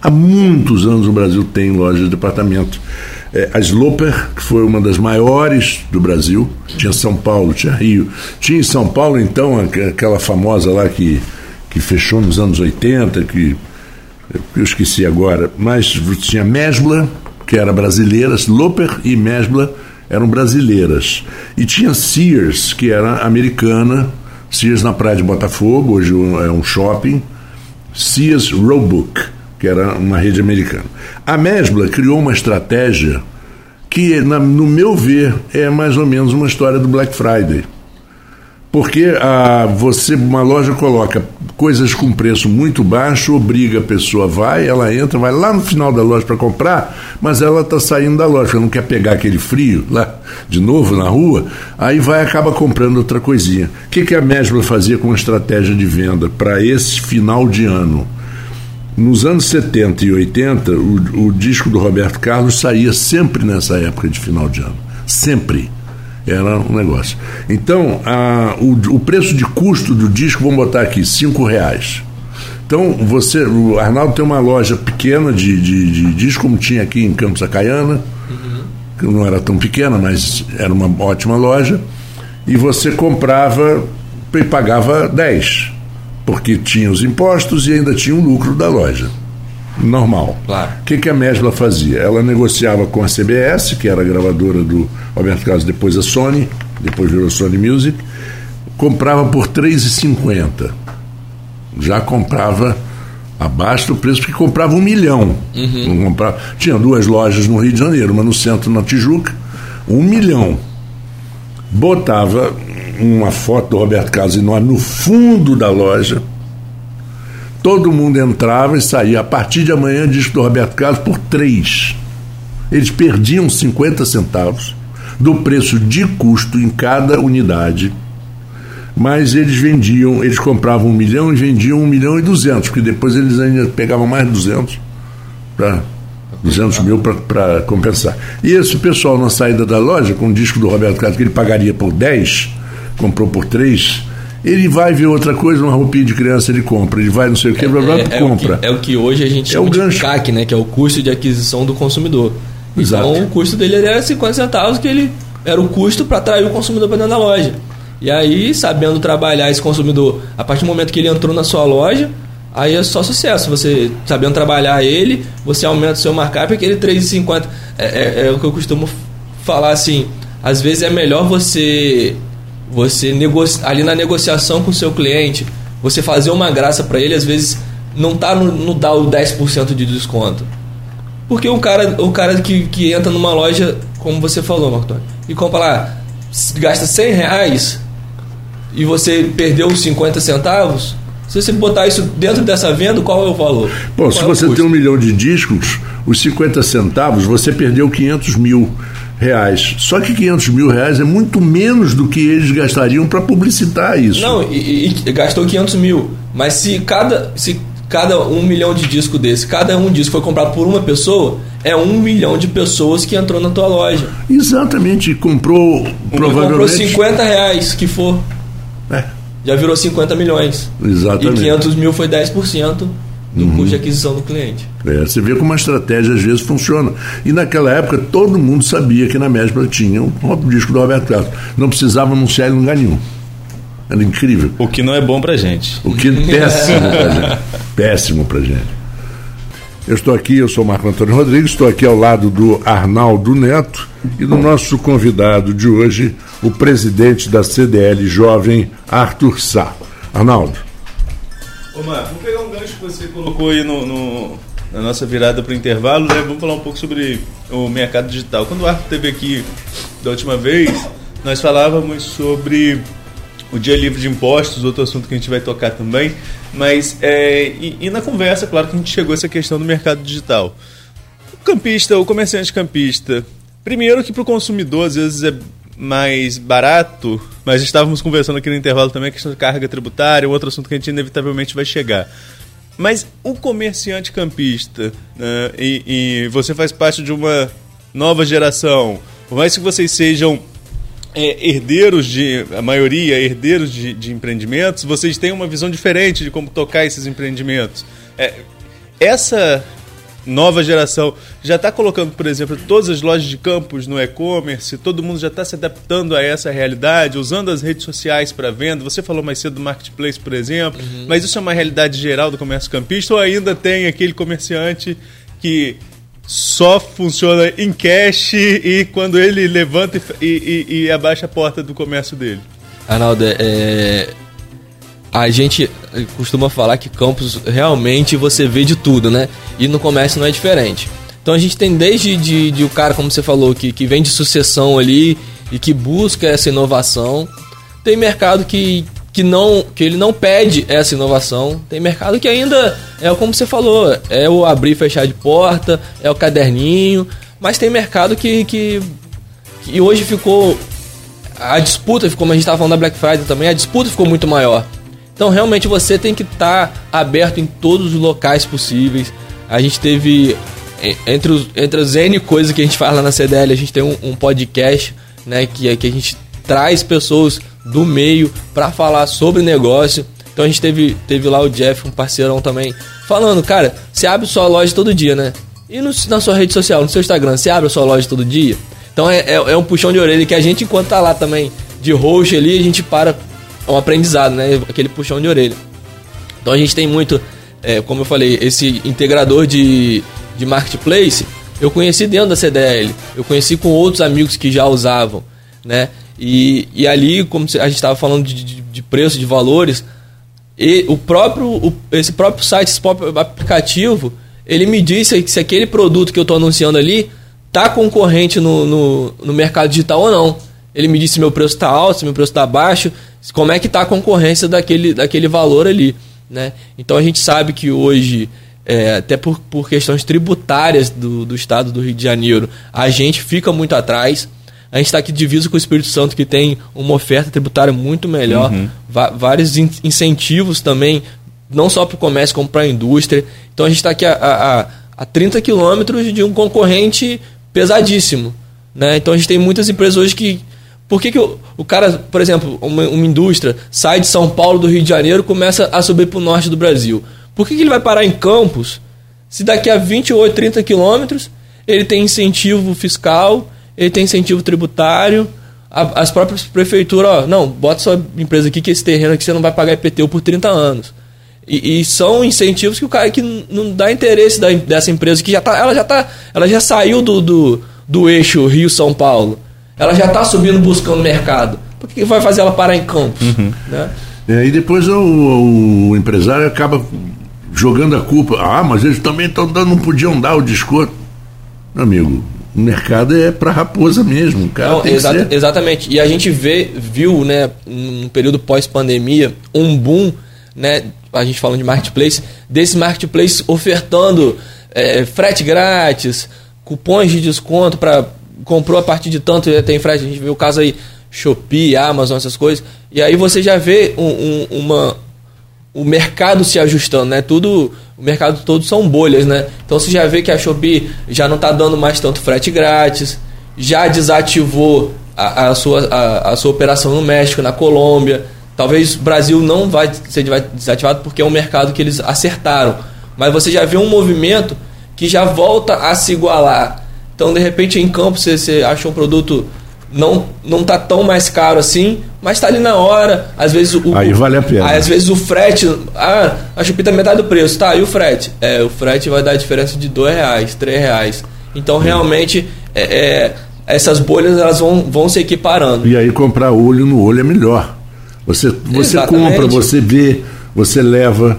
Há muitos anos o Brasil tem lojas de departamento. É, a Sloper, que foi uma das maiores do Brasil, tinha São Paulo, tinha Rio. Tinha em São Paulo, então, aquela famosa lá que, que fechou nos anos 80, que eu esqueci agora, mas tinha Mesbla, que era brasileira, Sloper e Mesbla eram brasileiras. E tinha Sears, que era americana, Sears na praia de Botafogo, hoje é um shopping, Sears Roebuck, que era uma rede americana. A Mesbla criou uma estratégia que, no meu ver, é mais ou menos uma história do Black Friday porque a, você, uma loja coloca coisas com preço muito baixo, obriga a pessoa, vai, ela entra, vai lá no final da loja para comprar, mas ela está saindo da loja, não quer pegar aquele frio lá de novo na rua, aí vai acaba comprando outra coisinha. O que, que a Mesbla fazia com a estratégia de venda para esse final de ano? Nos anos 70 e 80, o, o disco do Roberto Carlos saía sempre nessa época de final de ano. Sempre era um negócio. Então, a, o, o preço de custo do disco, vamos botar aqui, cinco reais. Então, você, o Arnaldo tem uma loja pequena de, de, de disco, como tinha aqui em Campos Acaiana, que não era tão pequena, mas era uma ótima loja, e você comprava e pagava 10, porque tinha os impostos e ainda tinha o lucro da loja normal. Claro. O que, que a Mesbla fazia? Ela negociava com a CBS, que era a gravadora do Roberto Carlos, depois a Sony, depois virou Sony Music, comprava por R$ 3,50. Já comprava abaixo do preço, porque comprava um milhão. Uhum. Comprava, tinha duas lojas no Rio de Janeiro, uma no centro, na Tijuca, um milhão. Botava uma foto do Roberto Carlos enorme no fundo da loja Todo mundo entrava e saía. A partir de amanhã, disco do Roberto Carlos por três. Eles perdiam 50 centavos do preço de custo em cada unidade. Mas eles vendiam, eles compravam um milhão e vendiam um milhão e duzentos, porque depois eles ainda pegavam mais duzentos para 200 mil para compensar. E esse pessoal na saída da loja, com o disco do Roberto Carlos, que ele pagaria por 10, comprou por 3, ele vai ver outra coisa, uma roupinha de criança ele compra, ele vai não sei o que, blá, blá, é, é compra. O que, é o que hoje a gente é chama o gancho. de CAC, né, que é o custo de aquisição do consumidor. Exato. Então o custo dele era 50 centavos, que ele era o custo para atrair o consumidor para dentro da loja. E aí, sabendo trabalhar esse consumidor, a partir do momento que ele entrou na sua loja, aí é só sucesso. Você sabendo trabalhar ele, você aumenta o seu markup, aquele 3,50 é, é, é o que eu costumo falar assim. Às vezes é melhor você você negocia, ali na negociação com o seu cliente, você fazer uma graça para ele, às vezes não tá no, no dar o 10% de desconto. Porque o cara, o cara que, que entra numa loja, como você falou, Marco e compra lá, gasta 100 reais e você perdeu os 50 centavos, se você botar isso dentro dessa venda, qual é o valor? Bom, qual se é você tem um milhão de discos, os 50 centavos, você perdeu 500 mil reais. Só que 500 mil reais é muito menos do que eles gastariam para publicitar isso. Não, e, e, gastou 500 mil. Mas se cada, se cada um milhão de disco desse, cada um disco foi comprado por uma pessoa, é um milhão de pessoas que entrou na tua loja. Exatamente, comprou provavelmente... Comprou 50 reais, que for. É. Já virou 50 milhões. Exatamente. E 500 mil foi 10% do uhum. custo de aquisição do cliente. É, você vê como a estratégia às vezes funciona. E naquela época todo mundo sabia que na Médica tinha um, um disco do Roberto Carlos. Não precisava anunciar em lugar nenhum. Era incrível. O que não é bom pra gente. O que é péssimo pra gente. Péssimo pra gente. Eu estou aqui, eu sou Marco Antônio Rodrigues, estou aqui ao lado do Arnaldo Neto e do nosso convidado de hoje, o presidente da CDL Jovem, Arthur Sá. Arnaldo. Ô, Marco, vamos pegar um gancho que você colocou aí no, no na nossa virada para o intervalo, né? Vamos falar um pouco sobre o mercado digital. Quando o Arthur esteve aqui da última vez, nós falávamos sobre o dia livre de impostos, outro assunto que a gente vai tocar também. Mas, é, e, e, na conversa, claro que a gente chegou a essa questão do mercado digital. O campista, o comerciante campista, primeiro que para o consumidor às vezes é mais barato, mas estávamos conversando aqui no intervalo também a questão de carga tributária, outro assunto que a gente inevitavelmente vai chegar. Mas o comerciante campista, né, e, e você faz parte de uma nova geração, por mais que vocês sejam é, herdeiros de, a maioria, herdeiros de, de, empreendimentos, vocês têm uma visão diferente de como tocar esses empreendimentos. É, essa nova geração já está colocando, por exemplo, todas as lojas de campos no e-commerce, todo mundo já está se adaptando a essa realidade, usando as redes sociais para venda. Você falou mais cedo do marketplace, por exemplo, uhum. mas isso é uma realidade geral do comércio campista ou ainda tem aquele comerciante que só funciona em cash e quando ele levanta e, e, e abaixa a porta do comércio dele. Arnaldo, é, a gente costuma falar que Campos realmente você vê de tudo, né? E no comércio não é diferente. Então a gente tem desde de, de o cara, como você falou, que, que vem de sucessão ali e que busca essa inovação. Tem mercado que, que não que ele não pede essa inovação. Tem mercado que ainda é como você falou, é o abrir e fechar de porta, é o caderninho, mas tem mercado que que, que hoje ficou a disputa, como a gente estava falando da Black Friday também, a disputa ficou muito maior. Então realmente você tem que estar tá aberto em todos os locais possíveis. A gente teve entre, os, entre as N coisas que a gente faz lá na CDL, a gente tem um, um podcast, né, que, que a gente traz pessoas do meio para falar sobre negócio. Então a gente teve, teve lá o Jeff, um parceirão também, falando, cara, você abre sua loja todo dia, né? E no, na sua rede social, no seu Instagram, você abre sua loja todo dia? Então é, é, é, um puxão de orelha que a gente, enquanto tá lá também de roxo ali, a gente para um aprendizado, né? Aquele puxão de orelha. Então a gente tem muito, é, como eu falei, esse integrador de, de marketplace. Eu conheci dentro da CDL, eu conheci com outros amigos que já usavam, né? E, e ali, como a gente estava falando de, de, de, preço, de valores, e o próprio, o, esse próprio site, esse próprio aplicativo, ele me disse se aquele produto que eu estou anunciando ali tá concorrente no, no, no, mercado digital ou não. Ele me disse se meu preço está alto, se meu preço está baixo, como é que está a concorrência daquele, daquele valor ali. Né? Então a gente sabe que hoje, é, até por, por questões tributárias do, do estado do Rio de Janeiro, a gente fica muito atrás. A gente está aqui diviso com o Espírito Santo, que tem uma oferta tributária muito melhor, uhum. vários in incentivos também, não só para o comércio, como para a indústria. Então a gente está aqui a, a, a 30 quilômetros de um concorrente pesadíssimo. Né? Então a gente tem muitas empresas hoje que. Por que, que o, o cara, por exemplo, uma, uma indústria sai de São Paulo, do Rio de Janeiro, começa a subir para o norte do Brasil? Por que, que ele vai parar em Campos se daqui a 28, 30 quilômetros ele tem incentivo fiscal, ele tem incentivo tributário, a, as próprias prefeituras, ó, não, bota sua empresa aqui que esse terreno aqui você não vai pagar IPTU por 30 anos. E, e, são incentivos que o cara que não dá interesse da, dessa empresa, que já tá, ela já tá, ela já saiu do, do, do eixo Rio-São Paulo. Ela já está subindo buscando mercado. Por que vai fazer ela parar em campos? Uhum. Né? É, e depois o, o, empresário acaba jogando a culpa. Ah, mas eles também estão dando, não podiam dar o desconto. Meu amigo, o mercado é para raposa mesmo. Cara não, exa exatamente. E a gente vê, viu, né, no período pós-pandemia, um boom, né, a gente falando de marketplace, desse marketplace ofertando é, frete grátis, cupons de desconto para comprou a partir de tanto tem frete. A gente vê o caso aí Shopee, Amazon, essas coisas. E aí você já vê um, um, uma o mercado se ajustando, né? Tudo, o mercado todo são bolhas, né? Então você já vê que a Shopee já não está dando mais tanto frete grátis, já desativou a, a sua, a, a, sua operação no México, na Colômbia. Talvez o Brasil não vai ser desativado porque é um mercado que eles acertaram. Mas você já vê um movimento que já volta a se igualar. Então, de repente, em campo você, você acha um produto não não tá tão mais caro assim, mas está ali na hora. Às vezes o aí vale a pena. Às vezes o frete, ah, a chupita é metade do preço, tá? E o frete, é, o frete vai dar a diferença de dois reais, três reais. Então realmente é, é, essas bolhas elas vão, vão se equiparando. E aí comprar olho no olho é melhor. Você você compra, você vê, você leva,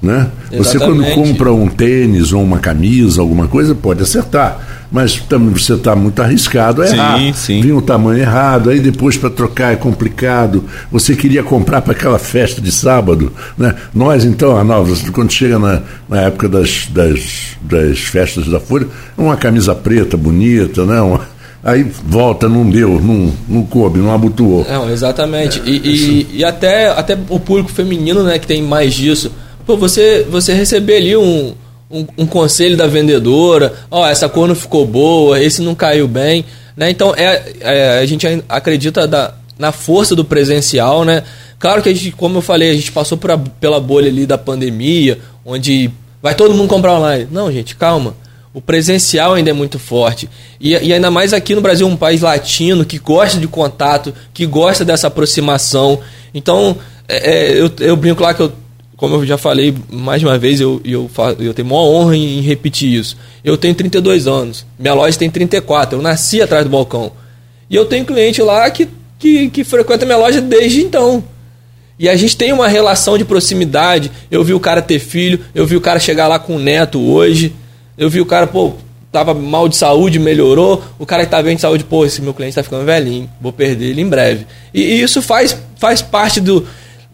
né? Você quando compra um tênis ou uma camisa, alguma coisa, pode acertar mas também você está muito arriscado a errar. Sim, sim. Vinha o tamanho errado, aí depois para trocar é complicado. Você queria comprar para aquela festa de sábado. Né? Nós, então, Arnaldo, quando chega na, na época das, das, das festas da Folha, uma camisa preta bonita, né? Uma, aí volta, não deu, não, não coube, não abotoou. Não, exatamente. É, e, e, e, até, até o público feminino, né, que tem mais disso. Pô, você, você receber ali um um, um, conselho da vendedora, ó, oh, essa cor não ficou boa, esse não caiu bem, né? Então é, é a gente acredita da, na força do presencial, né? Claro que a gente, como eu falei, a gente passou pela bolha ali da pandemia, onde vai todo mundo comprar online. Não, gente, calma. O presencial ainda é muito forte. E, e ainda mais aqui no Brasil, um país latino que gosta de contato, que gosta dessa aproximação. Então, é, é eu, eu brinco lá que eu como eu já falei mais uma vez, eu, eu, eu tenho maior honra em, em, repetir isso. Eu tenho 32 anos, minha loja tem 34, eu nasci atrás do balcão. E eu tenho cliente lá que, que, que frequenta minha loja desde então. E a gente tem uma relação de proximidade. Eu vi o cara ter filho, eu vi o cara chegar lá com o neto hoje. Eu vi o cara, pô, tava mal de saúde, melhorou. O cara que tá bem de saúde, pô, esse meu cliente tá ficando velhinho, vou perder ele em breve. E, e isso faz, faz parte do,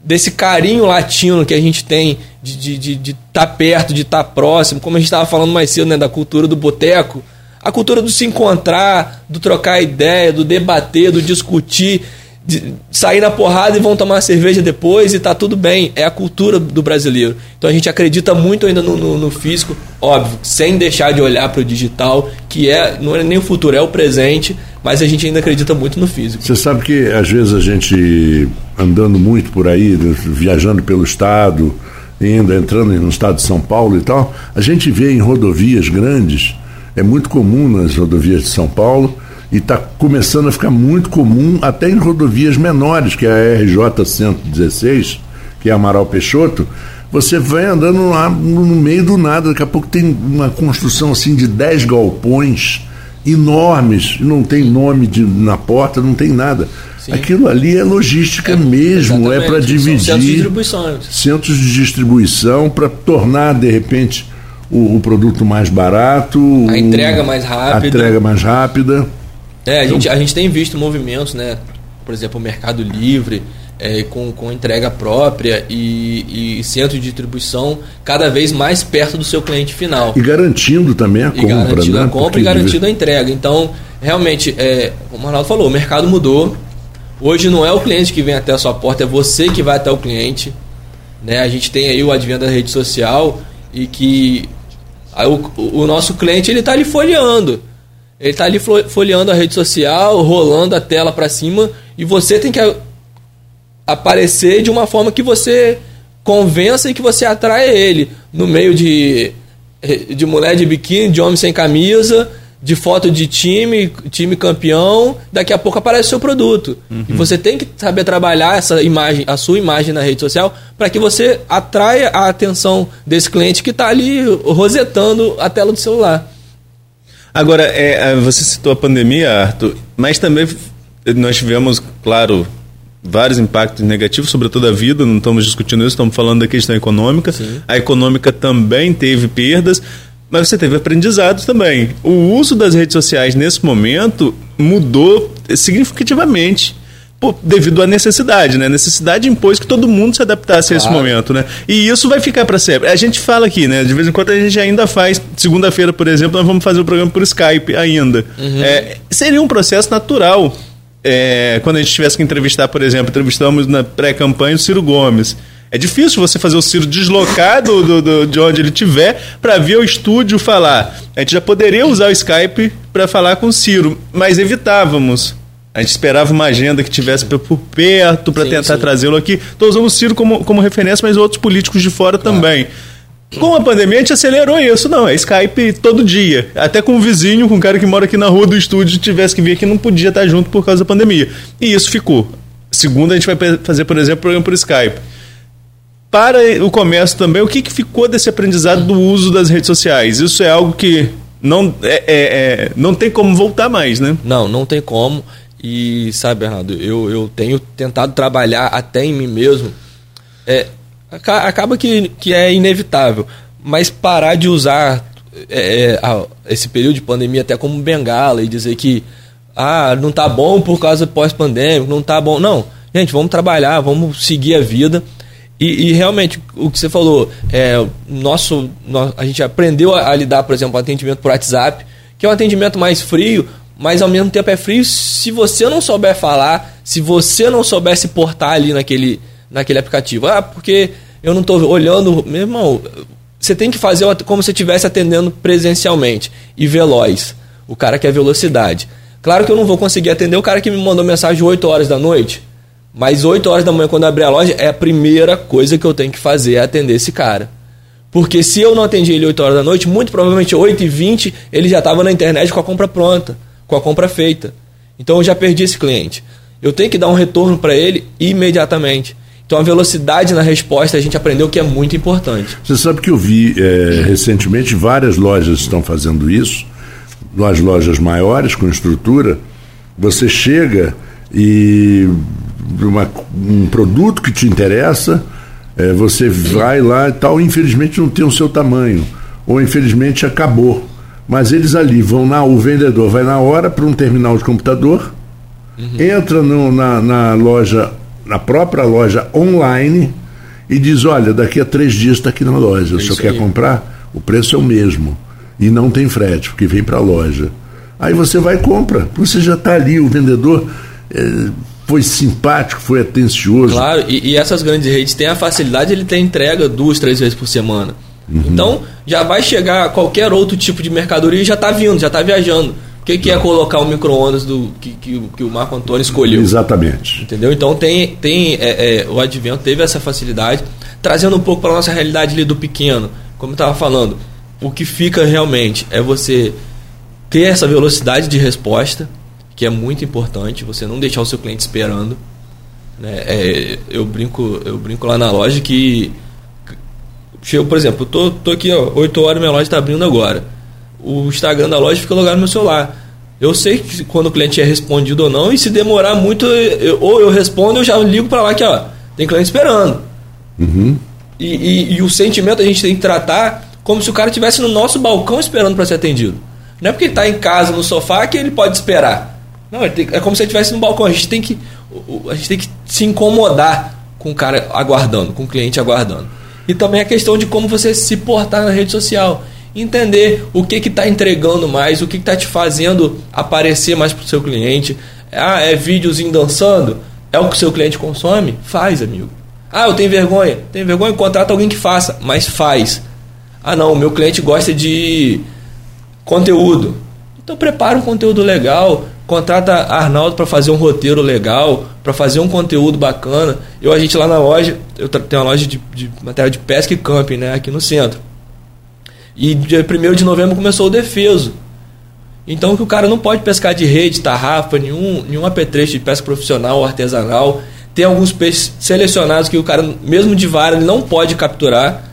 desse carinho latino que a gente tem de estar de, de, de tá perto, de estar tá próximo, como a gente estava falando mais cedo, né, da cultura do boteco, a cultura do se encontrar, do trocar ideia, do debater, do discutir, de sair na porrada e vão tomar cerveja depois e tá tudo bem. É a cultura do brasileiro. Então a gente acredita muito ainda no, no, no físico, óbvio, sem deixar de olhar para o digital, que é não é nem o futuro, é o presente, mas a gente ainda acredita muito no físico. Você sabe que às vezes a gente andando muito por aí, viajando pelo estado, indo, entrando no estado de São Paulo e tal, a gente vê em rodovias grandes, é muito comum nas rodovias de São Paulo, e está começando a ficar muito comum até em rodovias menores, que é a RJ 116, que é Amaral Peixoto, você vai andando lá no meio do nada, daqui a pouco tem uma construção assim de 10 galpões enormes, não tem nome de, na porta, não tem nada. Sim. Aquilo ali é logística é, mesmo, é para dividir centros de distribuição, centros de distribuição para tornar de repente o, o, produto mais barato, a entrega mais rápida, a entrega mais rápida. É, a, então, gente, a gente tem visto movimentos, né? Por exemplo, o Mercado Livre, é, com, com entrega própria e, e, centro de distribuição cada vez mais perto do seu cliente final. E garantindo também a e compra. Garantindo né? a compra Porque e garantindo a entrega. Então, realmente, é, como o Arnaldo falou, o mercado mudou. Hoje não é o cliente que vem até a sua porta, é você que vai até o cliente. Né? A gente tem aí o advento da rede social e que o, o nosso cliente ele está ali folheando. Ele está ali folheando a rede social, rolando a tela para cima e você tem que aparecer de uma forma que você convença e que você atraia ele no meio de, de mulher de biquíni, de homem sem camisa, de foto de time, time campeão, daqui a pouco aparece o seu produto. Uhum. E você tem que saber trabalhar essa imagem, a sua imagem na rede social, para que você atraia a atenção desse cliente que está ali rosetando a tela do celular. Agora, é, é, você citou a pandemia, Arthur, mas também nós tivemos, claro, vários impactos negativos sobre toda a vida, não estamos discutindo isso, estamos falando da questão econômica. Sim. A econômica também teve perdas, mas você teve aprendizado também. O uso das redes sociais nesse momento mudou significativamente devido à necessidade, né? A necessidade impôs que todo mundo se adaptasse claro. a esse momento, né? E isso vai ficar para sempre. A gente fala aqui, né? De vez em quando a gente ainda faz. Segunda-feira, por exemplo, nós vamos fazer o programa por Skype ainda. Uhum. É, seria um processo natural. É, quando a gente tivesse que entrevistar, por exemplo, entrevistamos na pré-campanha o Ciro Gomes. É difícil você fazer o Ciro deslocar do, do, do de onde ele estiver para vir ao estúdio falar. A gente já poderia usar o Skype para falar com o Ciro, mas evitávamos. A gente esperava uma agenda que tivesse por perto para tentar trazê-lo aqui. Estou usando o Ciro como, como referência, mas outros políticos de fora claro. também. Com a pandemia, a gente acelerou isso. Não, é Skype todo dia. Até com o vizinho, com o cara que mora aqui na rua do estúdio, tivesse que vir aqui, não podia estar junto por causa da pandemia. E isso ficou. Segunda, a gente vai fazer, por exemplo, programa por Skype para o comércio também, o que, que ficou desse aprendizado do uso das redes sociais? Isso é algo que não, é, é, é, não tem como voltar mais, né? Não, não tem como. E sabe, Bernardo, eu, eu tenho tentado trabalhar até em mim mesmo. É, acaba que, que é inevitável, mas parar de usar é, é esse período de pandemia até como bengala e dizer que ah, não tá bom por causa pós-pandêmico, não tá bom. Não, gente, vamos trabalhar, vamos seguir a vida e, e, realmente, o que você falou, é, nosso, a gente aprendeu a, a, lidar, por exemplo, com atendimento por WhatsApp, que é um atendimento mais frio, mas ao mesmo tempo é frio se você não souber falar, se você não souber se portar ali naquele, naquele aplicativo. Ah, porque eu não estou olhando. Meu irmão, você tem que fazer como se estivesse atendendo presencialmente e veloz. O cara quer velocidade. Claro que eu não vou conseguir atender o cara que me mandou mensagem 8 horas da noite. Mas 8 horas da manhã, quando abrir a loja, é a primeira coisa que eu tenho que fazer é atender esse cara. Porque se eu não atendi ele 8 horas da noite, muito provavelmente 8 e 20 ele já estava na internet com a compra pronta, com a compra feita. Então eu já perdi esse cliente. Eu tenho que dar um retorno para ele imediatamente. Então a velocidade na resposta a gente aprendeu que é muito importante. Você sabe que eu vi é, recentemente várias lojas estão fazendo isso, as lojas maiores com estrutura. Você chega e uma, um produto que te interessa, é, você vai lá e tal, infelizmente não tem o seu tamanho, ou infelizmente acabou. Mas eles ali vão na, o vendedor vai na hora para um terminal de computador, uhum. entra no, na, na loja, na própria loja online e diz, olha, daqui a três dias está aqui na loja. É o senhor quer comprar? O preço é o mesmo. E não tem frete, porque vem para a loja. Aí você vai e compra. Você já está ali, o vendedor. É, foi simpático, foi atencioso. Claro, e, e, essas grandes redes têm a facilidade de ele ter entrega duas, três vezes por semana. Uhum. Então, já vai chegar qualquer outro tipo de mercadoria e já está vindo, já está viajando. O que, que é colocar o micro-ondas do que, que, que, o Marco Antônio escolheu? Exatamente. Entendeu? Então tem, tem é, é, o advento teve essa facilidade, trazendo um pouco para a nossa realidade ali do pequeno. Como eu estava falando, o que fica realmente é você ter essa velocidade de resposta, que é muito importante, você não deixar o seu cliente esperando. Né? É, eu, brinco, eu brinco lá na loja que. Chego, por exemplo, eu tô, tô aqui, ó, 8 horas minha loja está abrindo agora. O Instagram da loja fica logado no meu celular. Eu sei que quando o cliente é respondido ou não, e se demorar muito, eu, ou eu respondo, eu já ligo para lá que ó, tem cliente esperando. Uhum. E, e, e, o sentimento a gente tem que tratar como se o cara estivesse no nosso balcão esperando para ser atendido. Não é porque ele está em casa, no sofá, que ele pode esperar. Não, tem, é como se ele estivesse no balcão. A gente tem que a gente tem que se incomodar com o cara aguardando, com o cliente aguardando. E também a questão de como você se portar na rede social. Entender o que está entregando mais, o que está te fazendo aparecer mais para o seu cliente. Ah, é videozinho dançando? É o que o seu cliente consome? Faz, amigo. Ah, eu tenho vergonha. Tem vergonha? Contrata alguém que faça, mas faz. Ah, não, o meu cliente gosta de conteúdo. Então prepara um conteúdo legal, contrata Arnaldo para fazer um roteiro legal, para fazer um conteúdo bacana. Eu, a gente lá na loja, eu tenho uma loja de, de matéria de pesca e camping, né, aqui no centro. E dia 1 de novembro começou o defeso. Então que o cara não pode pescar de rede, tarrafa, nenhum, nenhum apetrecho de pesca profissional ou artesanal. Tem alguns peixes selecionados que o cara, mesmo de vara, ele não pode capturar.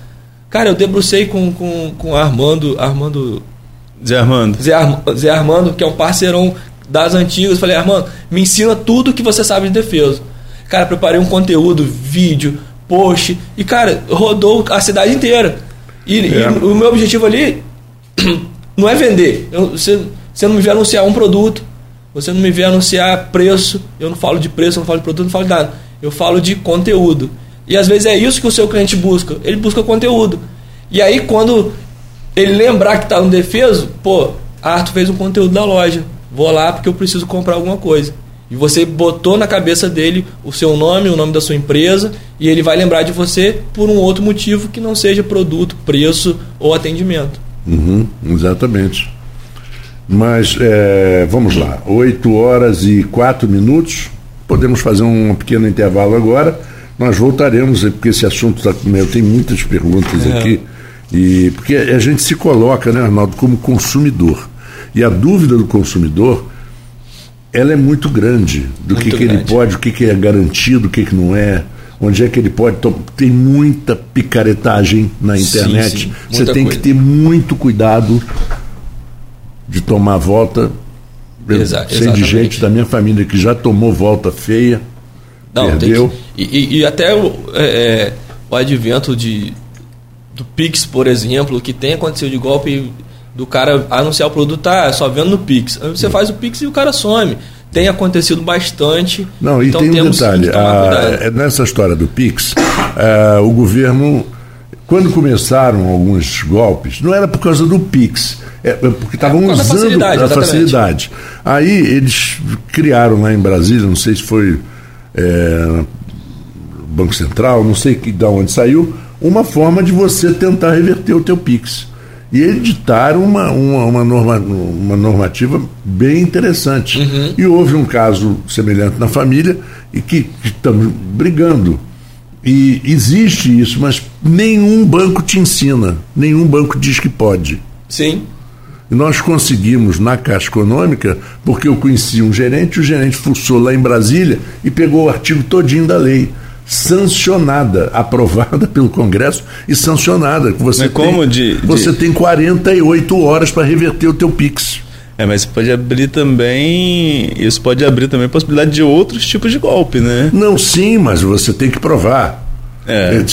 Cara, eu debrucei com, com, com Armando, Armando. Zé Armando. Zé, Ar, Zé Armando, que é um parceirão das antigas. Falei, Armando, me ensina tudo que você sabe de defesa. Cara, preparei um conteúdo, vídeo, post. E, cara, rodou a cidade inteira. E, é. e o meu objetivo ali não é vender. Eu, você, você não me vê anunciar um produto, você não me vê anunciar preço. Eu não falo de preço, eu não falo de produto, eu não falo de nada. Eu falo de conteúdo. E às vezes é isso que o seu cliente busca. Ele busca conteúdo. E aí, quando ele lembrar que está no defeso, pô, Arthur fez um conteúdo da loja. Vou lá porque eu preciso comprar alguma coisa. E você botou na cabeça dele o seu nome, o nome da sua empresa, e ele vai lembrar de você por um outro motivo que não seja produto, preço ou atendimento. Uhum, exatamente. Mas é, vamos lá, 8 horas e 4 minutos. Podemos fazer um pequeno intervalo agora. Nós voltaremos, porque esse assunto está eu tenho muitas perguntas é. aqui. E porque a gente se coloca, né, Arnaldo, como consumidor. E a dúvida do consumidor ela é muito grande do muito que, que ele pode, o que, que é garantido, o que, que não é, onde é que ele pode. Tem muita picaretagem na internet. Sim, sim, Você tem coisa. que ter muito cuidado de tomar volta. Exa Sei de gente da minha família que já tomou volta feia. Não, perdeu. Que, e, e, até o, é, é, o advento de, do Pix, por exemplo, que tem acontecido de golpe do cara anunciar o produto, tá, só vendo no Pix. Aí você faz o Pix e o cara some. Tem acontecido bastante. Não, e então tem um detalhe. A, é, nessa história do Pix, a, é, o governo, quando começaram alguns golpes, não era por causa do Pix, é porque estavam é, usando facilidade, a facilidade. Aí eles criaram lá em Brasília, não sei se foi é, Banco Central, não sei que, de onde saiu, uma forma de você tentar reverter o teu Pix e editaram uma, uma, uma, norma, uma normativa bem interessante. Uhum. E houve um caso semelhante na família e que, estamos brigando. E existe isso, mas nenhum banco te ensina, nenhum banco diz que pode. Sim. E nós conseguimos na Caixa Econômica, porque eu conheci um gerente, o gerente fuçou lá em Brasília e pegou o artigo todinho da lei sancionada, aprovada pelo Congresso e sancionada. Você, mas como de, de, você tem 48 horas para reverter o teu Pix. É, mas pode abrir também. Isso pode abrir também a possibilidade de outros tipos de golpe, né? Não, sim, mas você tem que provar. É. é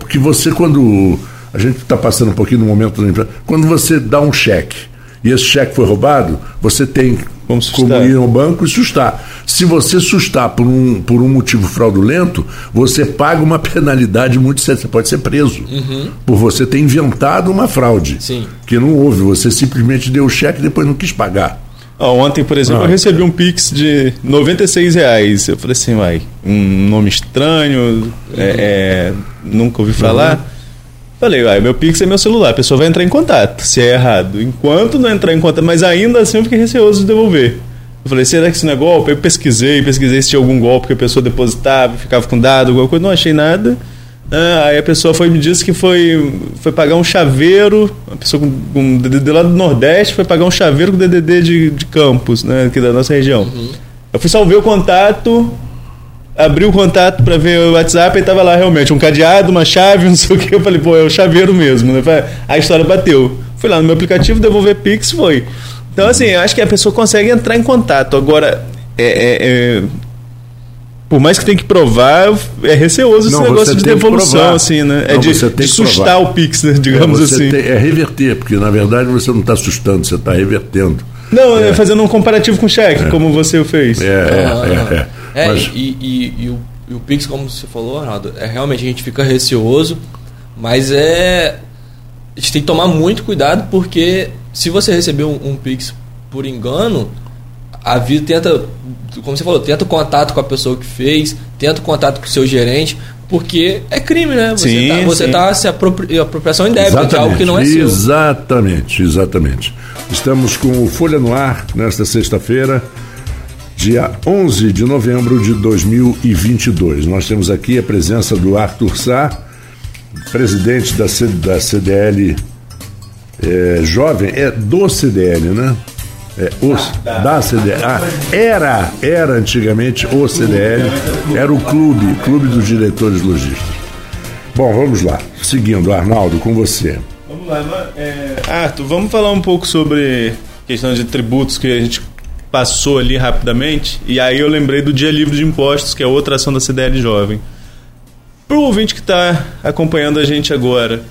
porque você, quando. A gente está passando um pouquinho no momento da. Quando você dá um cheque e esse cheque foi roubado, você tem como, como ir ao banco e sustar. Se você sustar por um, por um motivo fraudulento, você paga uma penalidade muito séria. Você pode ser preso uhum. por você ter inventado uma fraude. Sim. Que não houve. Você simplesmente deu o cheque e depois não quis pagar. ontem, por exemplo, ah. eu recebi um Pix de 96 reais. Eu falei assim, vai, um nome estranho, uhum. é, é, nunca ouvi falar. Uhum. Falei, ah, meu Pix é meu celular, a pessoa vai entrar em contato, se é errado. Enquanto não entrar em contato, mas ainda assim eu fiquei receoso de devolver. Eu falei, será que isso não é golpe? Eu pesquisei, pesquisei se tinha algum golpe que a pessoa depositava, ficava com dado, alguma coisa, não achei nada. Ah, aí a pessoa foi me disse que foi, foi pagar um chaveiro, uma pessoa com, com DDD lá do Nordeste foi pagar um chaveiro com DDD de, de Campos, né, aqui da nossa região. Uhum. Eu fui salvar o contato, abri o contato para ver o WhatsApp e tava lá realmente um cadeado, uma chave, não sei o que. Eu falei, pô, é o chaveiro mesmo. Né? A história bateu. Fui lá no meu aplicativo, devolver Pix, foi. Então, assim, acho que a pessoa consegue entrar em contato. Agora, é, é, é por mais que tenha que provar, é receoso esse negócio de devolução, assim, né? É não, de, de sustar o Pix, né, digamos é, assim. Tem, é reverter, porque na verdade você não está assustando, você está revertendo. Não, é. fazendo um comparativo com cheque, é. como você fez. É, é, ah, é. É, Mas... e, e, e, o, e o Pix, como você falou, Arnaldo, é realmente a gente fica receoso, mas é. A gente tem que tomar muito cuidado porque se você receber um, um Pix por engano, a vida tenta, como você falou, tenta o contato com a pessoa que fez, tenta o contato com o seu gerente, porque é crime, né? Você sim, tá, você tá se apropri, apropriação indébita de algo que não é seu. Exatamente, exatamente. Estamos com o Folha no Ar nesta sexta-feira dia 11 de novembro de 2022. Nós temos aqui a presença do Arthur Sá, presidente da, C, da CDL é, Jovem, é do CDL, né? É, o, da, da CDL. Ah, era, era antigamente o CDL, era o clube, clube dos diretores lojistas. Bom, vamos lá. Seguindo, Arnaldo, com você. Vamos lá, é... Arthur, vamos falar um pouco sobre questão de tributos que a gente passou ali rapidamente. E aí eu lembrei do Dia Livre de Impostos, que é outra ação da CDL Jovem. Para o ouvinte que está acompanhando a gente agora,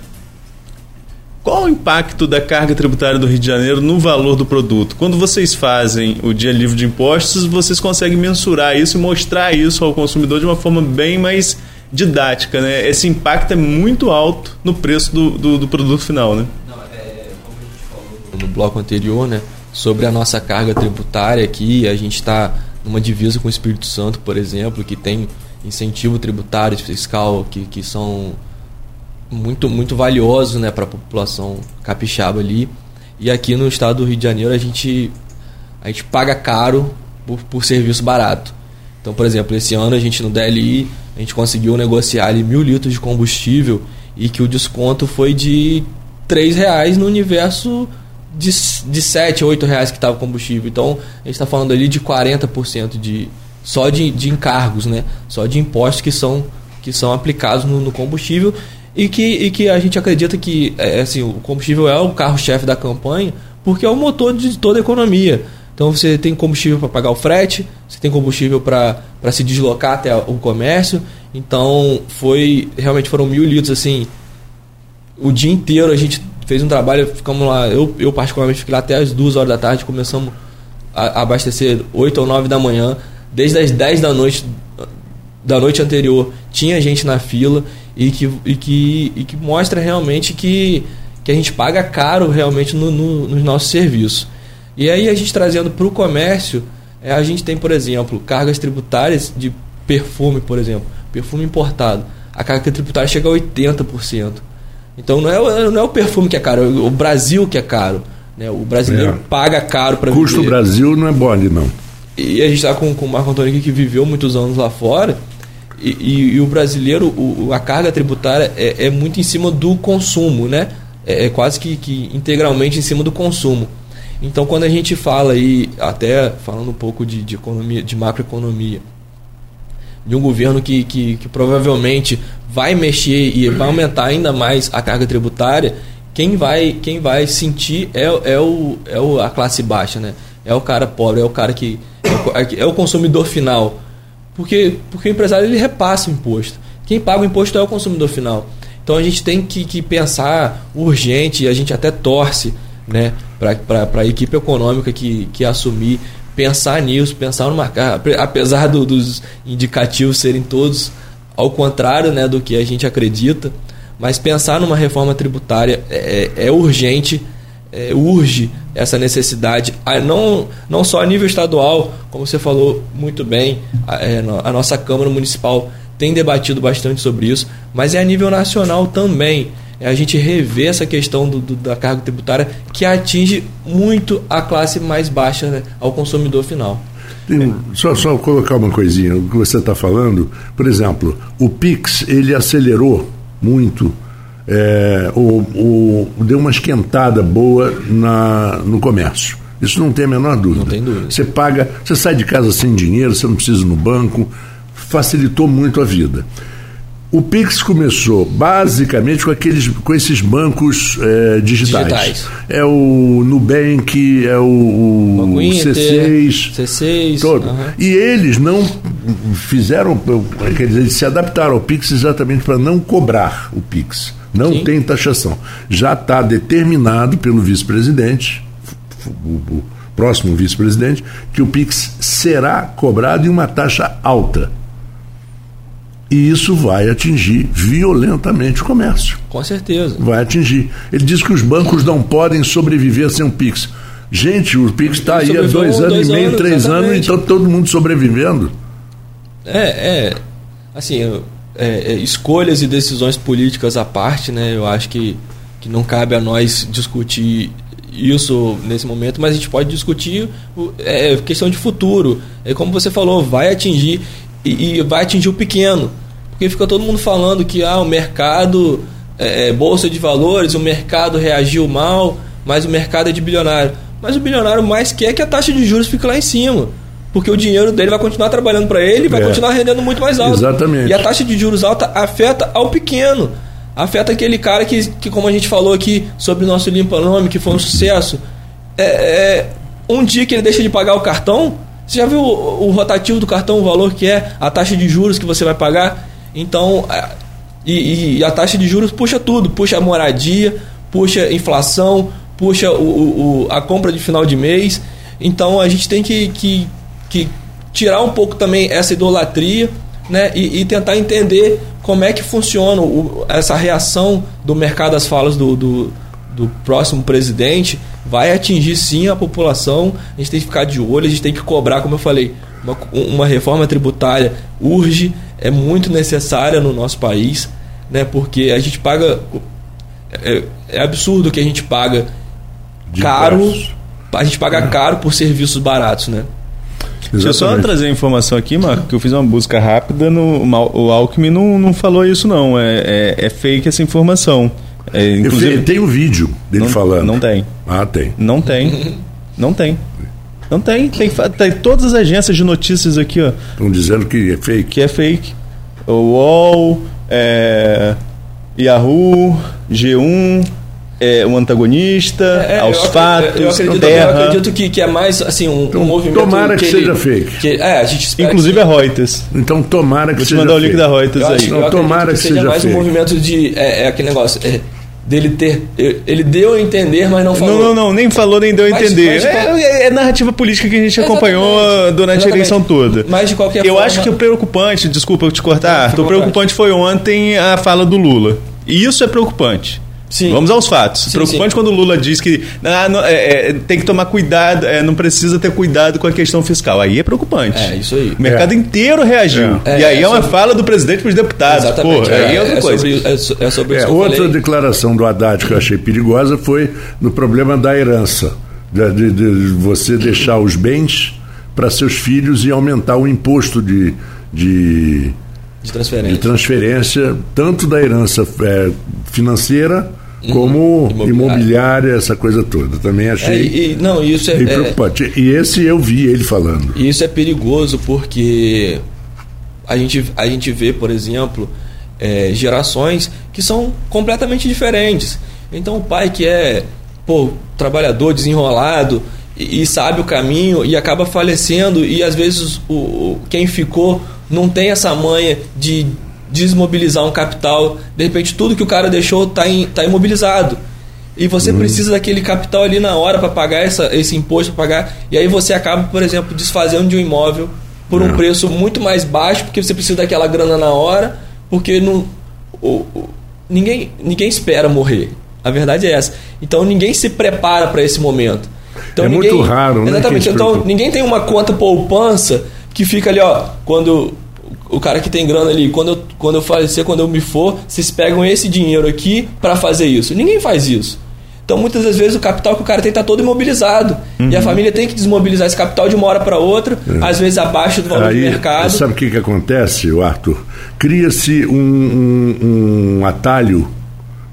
qual o impacto da carga tributária do Rio de Janeiro no valor do produto? Quando vocês fazem o dia livre de impostos, vocês conseguem mensurar isso e mostrar isso ao consumidor de uma forma bem mais didática, né? Esse impacto é muito alto no preço do, do, do produto final, né? Não, é, como a gente falou no bloco anterior, né? Sobre a nossa carga tributária aqui, a gente está numa divisa com o Espírito Santo, por exemplo, que tem incentivo tributário fiscal que, que são muito muito valiosos né, para a população capixaba ali. E aqui no estado do Rio de Janeiro a gente, a gente paga caro por, por serviço barato. Então, por exemplo, esse ano a gente no DLI a gente conseguiu negociar ali mil litros de combustível e que o desconto foi de três reais no universo de, de 7, 8 reais que estava o combustível. Então, a gente está falando ali de 40% de, só de, de encargos, né? só de impostos que são, que são aplicados no, no combustível e que, e que a gente acredita que é, assim, o combustível é o carro-chefe da campanha, porque é o motor de toda a economia. Então você tem combustível para pagar o frete, você tem combustível para se deslocar até o comércio. Então foi realmente foram mil litros assim. O dia inteiro a gente fez um trabalho, ficamos lá, eu, eu particularmente fiquei lá até as duas horas da tarde, começamos a, a abastecer 8 ou 9 da manhã, desde as 10 da noite da noite anterior tinha gente na fila e que, e que, e que mostra realmente que, que a gente paga caro realmente no, no, nos nossos serviços. E aí a gente trazendo para o comércio, é, a gente tem, por exemplo, cargas tributárias de perfume, por exemplo, perfume importado. A carga tributária chega a 80%. Então não é, não é o perfume que é caro, é o Brasil que é caro. Né? O brasileiro é. paga caro para Custo Brasil não é bom não. E a gente está com, com o Marco Antônio aqui que viveu muitos anos lá fora e, e, e o brasileiro, o, a carga tributária é, é, muito em cima do consumo, né? É, é, quase que, que integralmente em cima do consumo. Então, quando a gente fala aí, até falando um pouco de, de economia, de macroeconomia, de um governo que, que, que, provavelmente vai mexer e vai aumentar ainda mais a carga tributária, quem vai, quem vai sentir é, é, o, é o, a classe baixa, né? É o cara pobre, é o cara que. É o, é o consumidor final. Porque, porque o empresário ele repassa o imposto. Quem paga o imposto é o consumidor final. Então a gente tem que, que pensar urgente, a gente até torce né, para a equipe econômica que, que assumir, pensar nisso, pensar numa. Apesar do, dos indicativos serem todos ao contrário né, do que a gente acredita, mas pensar numa reforma tributária é, é, é urgente é, urge essa necessidade, não, não só a nível estadual, como você falou muito bem, a, é, a nossa Câmara Municipal tem debatido bastante sobre isso, mas é a nível nacional também. É a gente rever essa questão do, do, da carga tributária que atinge muito a classe mais baixa, né, ao consumidor final. Tem, só, só colocar uma coisinha, o que você está falando, por exemplo, o PIX ele acelerou muito é, o, o, deu uma esquentada boa na, no comércio. Isso não tem a menor dúvida. Não tem dúvida. Você paga, você sai de casa sem dinheiro, você não precisa ir no banco, facilitou muito a vida. O Pix começou basicamente com, aqueles, com esses bancos é, digitais. digitais. É o Nubank, é o, o C6. C6. Todo. Uhum. E eles não fizeram, quer dizer, eles se adaptaram ao Pix exatamente para não cobrar o Pix. Não Sim. tem taxação. Já está determinado pelo vice-presidente, o, próximo vice-presidente, que o PIX será cobrado em uma taxa alta. E isso vai atingir violentamente o comércio. Com certeza. Vai atingir. Ele diz que os bancos não podem sobreviver sem o PIX. Gente, o PIX está aí há dois anos dois e meio, anos, três exatamente. anos, então todo mundo sobrevivendo. É, é. Assim, é, é, escolhas e decisões políticas à parte, né? Eu acho que, que não cabe a nós discutir isso nesse momento, mas a gente pode discutir é, questão de futuro. É como você falou, vai atingir e, e, vai atingir o pequeno, porque fica todo mundo falando que ah, o mercado é, é bolsa de valores, o mercado reagiu mal, mas o mercado é de bilionário. Mas o bilionário mais quer que a taxa de juros fique lá em cima. Porque o dinheiro dele vai continuar trabalhando para ele e vai É. continuar rendendo muito mais alto. Exatamente. E a taxa de juros alta afeta ao pequeno. Afeta aquele cara que, que como a gente falou aqui sobre o nosso Limpa Nome, que foi um sucesso. É, é, um dia que ele deixa de pagar o cartão, você já viu o, o rotativo do cartão, o valor que é, a taxa de juros que você vai pagar? Então, a- e, e a taxa de juros puxa tudo, puxa a moradia, puxa a inflação, puxa o- o- a compra de final de mês. Então a gente tem que, que, que tirar um pouco também essa idolatria né, e, e tentar entender como é que funciona o- essa reação do mercado às falas do, do, do próximo presidente. Vai atingir sim a população, a gente tem que ficar de olho, a gente tem que cobrar, como eu falei, uma, uma reforma tributária urge, é muito necessária no nosso país, né, porque a gente paga. É, é absurdo que a gente paga De caro, impostos. a gente paga caro por serviços baratos, né? Deixa eu só Exatamente. trazer a informação aqui, Marco, que eu fiz uma busca rápida, no, o Alckmin não, não falou isso não, é, é, é fake essa informação. É, Eu inclusive, tem o vídeo dele não, falando. Não tem. Ah, tem. Não tem. Não tem. Não tem. Tem, tem todas as agências de notícias aqui, ó, Estão dizendo que é fake. que é fake. O UOL, é, Yahoo, G1, é, o antagonista, É, aos eu fatos, eu acredito, Terra. eu acredito que, que é mais assim um, Então, um movimento. tomara que ele- seja fake. que- é, a gente Inclusive que, a Reuters. Então tomara que Vou te seja mandar o link da Reuters eu aí. acho, Não, acredito tomara que seja seja mais um fake. movimento de é, é aquele negócio é, dele ter ele deu a entender, mas não falou. Não, não, não, nem falou, nem deu a entender. mas de qual- é, é- é narrativa política que a gente Exatamente. acompanhou durante Exatamente. a eleição toda. Mas de qualquer Eu forma, acho que o preocupante, desculpa eu te cortar, à o preocupante foi ontem a fala do Lula. E isso é preocupante. Sim. Vamos aos fatos. Sim, preocupante sim. quando o Lula diz que ah, não, é, é, tem que tomar cuidado, é, não precisa ter cuidado com a questão fiscal. Aí é preocupante. É, isso aí. O mercado É. inteiro reagiu. É. e aí É, é, uma sobre- fala do presidente para os deputados. Exatamente. Pô, aí é outra coisa. Sobre, é, so- é sobre É, isso outra falei. declaração do Haddad que eu achei perigosa foi no problema da herança. De, de- de você deixar os bens para seus filhos e aumentar o imposto de, de, de de transferência. transferência, tanto da herança é, financeira como Imobiliária. imobiliária, essa coisa toda. Também É, achei e, e- não, isso é, é, preocupante. E esse eu vi ele falando. E isso é perigoso porque a gente, a gente vê, por exemplo, é, gerações que são completamente diferentes. Então o pai que é pô, trabalhador, desenrolado e, e sabe o caminho e acaba falecendo e às vezes o, o- quem ficou não tem essa manha de desmobilizar um capital. De repente tudo que o cara deixou está tá imobilizado. E você precisa daquele capital ali na hora para pagar essa, esse imposto, pagar. E aí você acaba, por exemplo, desfazendo de um imóvel por um É. preço muito mais baixo, porque você precisa daquela grana na hora, porque não, o- o- ninguém, ninguém espera morrer. A verdade é essa. Então ninguém se prepara para esse momento. Então, É ninguém, muito raro, né, Exatamente. Então ninguém tem uma conta poupança que fica ali, ó, quando o cara que tem grana ali, quando eu, quando eu falecer, quando eu me for, vocês pegam esse dinheiro aqui para fazer isso. Ninguém faz isso. Então muitas das vezes o capital que o cara tem está todo imobilizado. E Uhum. a família tem que desmobilizar esse capital de uma hora para outra, às vezes abaixo do valor É. Aí, de mercado. sabe o que, que acontece, Arthur? Cria-se um, um- um atalho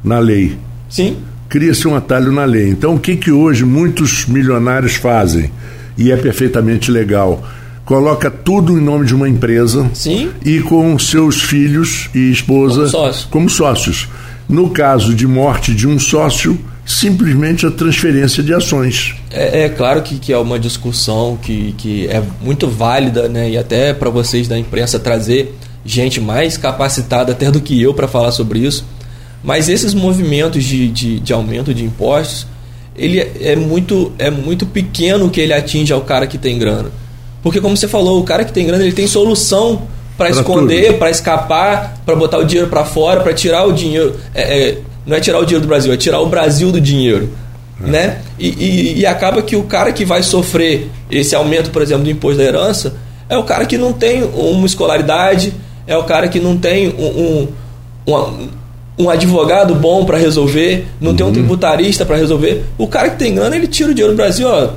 na lei. Sim. Cria-se um atalho na lei. Então, o que, que hoje muitos milionários fazem? E é perfeitamente legal. Coloca tudo em nome de uma empresa Sim. e com seus filhos e esposa Como sócios. como sócios. No caso de morte de um sócio, simplesmente a transferência de ações. É, é claro que, que é uma discussão que, que é muito válida, né? E até para vocês da imprensa trazer gente mais capacitada até do que eu para falar sobre isso. Mas esses movimentos de, de, de aumento de impostos, ele é, é muito, é muito pequeno que ele atinge ao cara que tem grana. Porque como você falou, o cara que tem grana ele tem solução para esconder, para escapar, para botar o dinheiro para fora, para tirar o dinheiro. É, é, não é tirar o dinheiro do Brasil, é tirar o Brasil do dinheiro. Né? E, e- e acaba que o cara que vai sofrer esse aumento, por exemplo, do imposto da herança, é o cara que não tem uma escolaridade, é o cara que não tem um, um, um, um advogado bom para resolver, não tem um tributarista para resolver. O cara que tem grana, ele tira o dinheiro do Brasil, ó,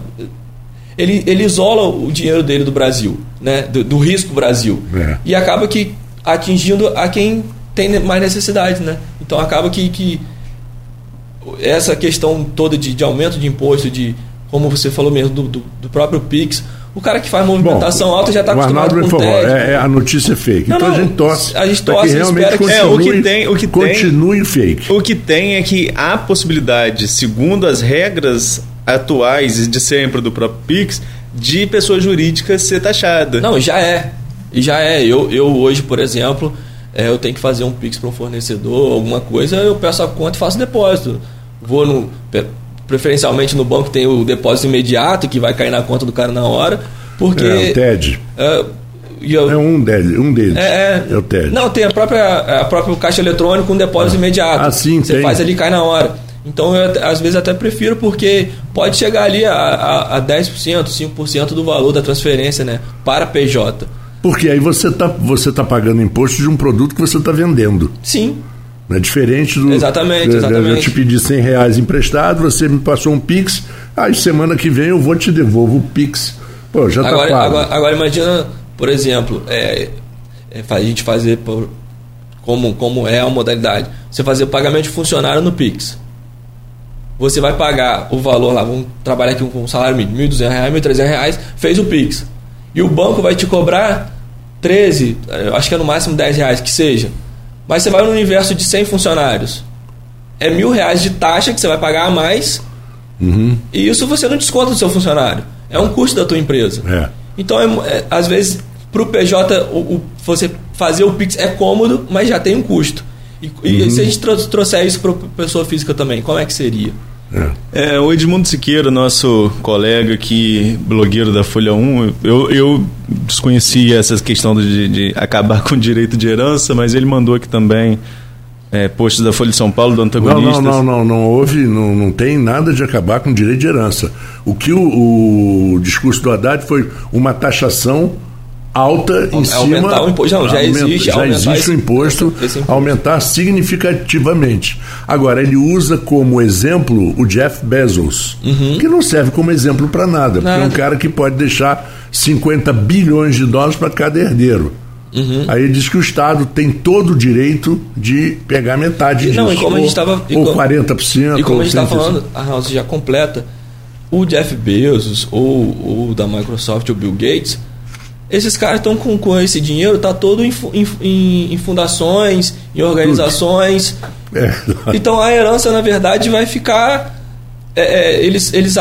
ele, ele isola o dinheiro dele do Brasil, né? do, do risco Brasil. É. E acaba que atingindo a quem tem mais necessidade. Né? Então acaba que, que essa questão toda de, de aumento de imposto, de como você falou mesmo, do, do, do próprio Pix. O cara que faz movimentação Bom, alta já está acostumado Arnaldo com falou, TED. é, é, a notícia é fake. Não, então não, a gente torce. a gente torce que e realmente espera que- É, o que tem- o que tem- continue fake. O que tem é que há possibilidade, segundo as regras atuais e de sempre do próprio Pix, de pessoa jurídica ser taxada. Não, já é. E já é. Eu, eu hoje, por exemplo, é, eu tenho que fazer um Pix para um fornecedor, alguma coisa, eu peço a conta e faço depósito. Vou no. Preferencialmente no banco tem o depósito imediato que vai cair na conta do cara na hora. Porque. É, o TED. é, eu- É um deles. Um deles. é, é. o TED. Não, tem a própria, a própria caixa eletrônica com depósito imediato. Ah, sim, Você tem. faz ali e cai na hora. Então, eu, às vezes, até prefiro, porque pode chegar ali a, a, a 10%, 5% do valor da transferência né, para PJ. Porque aí você está você tá pagando imposto de um produto que você está vendendo. Sim, É diferente do. Exatamente, Eu- Eu exatamente. te pedi 100 reais emprestado, você me passou um Pix, aí semana que vem eu vou te devolvo o Pix. Pô, já está agora, pago. agora, agora imagina, por exemplo, é, é, a gente fazer por- como, como é a modalidade. Você fazer o pagamento de funcionário no Pix. Você vai pagar o valor lá, vamos trabalhar aqui com um salário mínimo, R$ 1.200, 1.300 reais, fez o Pix. E o banco vai te cobrar 13, eu acho que é no máximo 10 reais, que seja. Mas você vai no universo de 100 funcionários. É mil reais de taxa que você vai pagar a mais Uhum. e isso você não desconta do seu funcionário. É um custo da tua empresa. É. Então, é, é, às vezes, para o PJ, você fazer o Pix é cômodo, mas já tem um custo. E, e Uhum. se a gente tro- trouxer isso para pessoa física também, como é que seria? É. É, o Edmundo Siqueira, nosso colega aqui, blogueiro da Folha 1, eu, eu desconhecia essa questão de, de acabar com o direito de herança, mas ele mandou aqui também é, posts da Folha de São Paulo, do Não, antagonista. não, não, não, não houve, não, não tem nada de acabar com direito de herança. O que o, o discurso do Haddad foi uma taxação alta em cima. Aumentar o imposto. Não, já existe, Já existe esse- o imposto, esse imposto. aumentar significativamente. Agora, ele usa como exemplo o Jeff Bezos, que não serve como exemplo para nada, porque é um Uhum. Nada. cara que pode deixar 50 bilhões de dólares para cada herdeiro. Uhum. Aí ele diz que o Estado tem todo o direito de pegar metade E disso. não, e como a ou, gente tava- ou como- 40%. E como ou a gente está 35%. falando, a House já completa, o Jeff Bezos ou, ou da Microsoft ou Bill Gates, esses caras estão com, com esse dinheiro, tá todo em, em, em- fundações, em organizações. É. Então a herança, na verdade, vai ficar. é, é, eles, eles,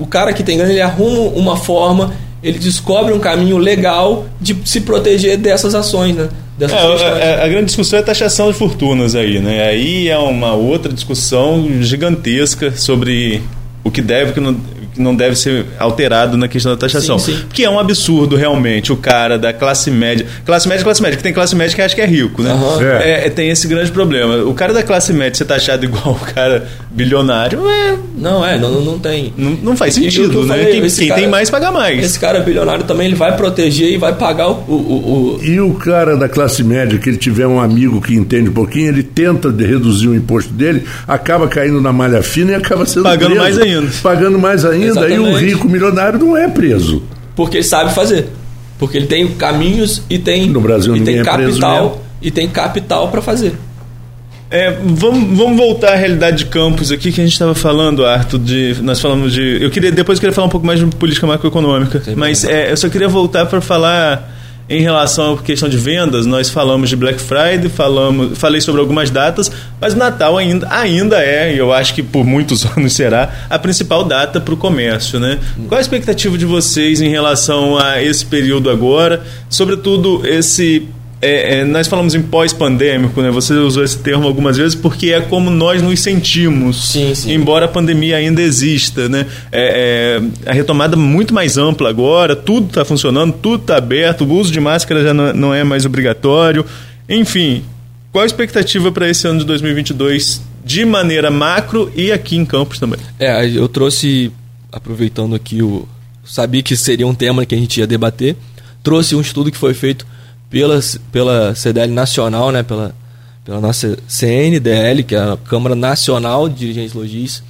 o cara que tem grana, ele arruma uma forma, ele descobre um caminho legal de se proteger dessas ações, né? Dessas É, a, a- a grande discussão é a taxação de fortunas aí, né? Aí é uma outra discussão gigantesca sobre o que deve o que não, não deve ser alterado na questão da taxação. Sim, sim. Que é um absurdo, realmente, o cara da classe média. Classe média, classe média, que tem classe média que acha que é rico, né? Aham. É. É, tem esse grande problema. O cara da classe média ser taxado igual o cara bilionário é, Não, é, não, não tem. não, não faz sentido, né? falei, quem quem cara- tem mais paga mais. Esse cara bilionário também ele vai proteger e vai pagar o. o, o- o- E o cara da classe média, que ele tiver um amigo que entende um pouquinho, ele tenta de reduzir o imposto dele, acaba caindo na malha fina e acaba sendo Pagando preso. mais ainda. Pagando mais ainda. O Exatamente. rico milionário não é preso. porque ele sabe fazer. Porque ele tem caminhos e tem. No Brasil e tem é capital. E tem capital para fazer. É, vamos, vamos voltar à realidade de campos aqui que a gente estava falando, Arthur. De, nós falamos de. Eu queria depois eu queria falar um pouco mais de política macroeconômica, Sem mas é, eu só queria voltar para falar em relação à questão de vendas. Nós falamos de Black Friday, falamos, falei sobre algumas datas, mas o Natal ainda, ainda é, e eu acho que por muitos anos será a principal data para o comércio, né? Qual a expectativa de vocês em relação a esse período agora, sobretudo esse é, é, nós falamos em pós-pandêmico, né? Você usou esse termo algumas vezes porque é como nós nos sentimos, Sim, sim. embora a pandemia ainda exista, né? É, é, a retomada muito mais ampla agora, tudo está funcionando, tudo está aberto, o uso de máscara já não, não é mais obrigatório. Enfim, qual a expectativa para esse ano de 2022 de maneira macro e aqui em Campos também? É, eu trouxe, aproveitando aqui o. Sabia que seria um tema que a gente ia debater. Trouxe um estudo que foi feito pela, pela CDL Nacional, né? Pela, pela nossa CNDL, que é a Câmara Nacional de Dirigentes Logis,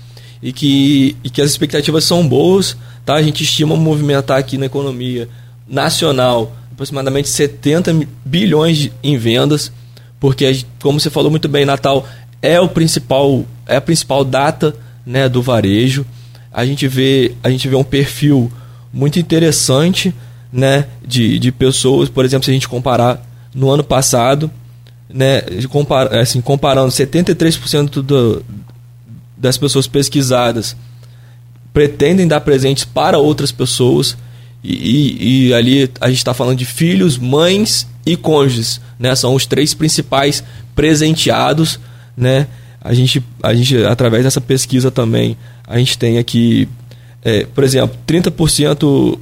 e que, e que as expectativas são boas. Tá? A gente estima movimentar aqui na economia nacional aproximadamente 70 mi- bilhões em vendas, porque, como você falou muito bem, Natal é o principal é a principal data né, do varejo. a gente vê, a gente vê um perfil muito interessante né, de, de pessoas, por exemplo, se a gente comparar no ano passado, né, compar, assim, comparando 73% do, das pessoas pesquisadas pretendem dar presentes para outras pessoas e, e, e ali a gente está falando de filhos, mães e cônjuges, né? São os três principais presenteados, né? A gente, a gente através dessa pesquisa também, a gente tem aqui, é, por exemplo, 30%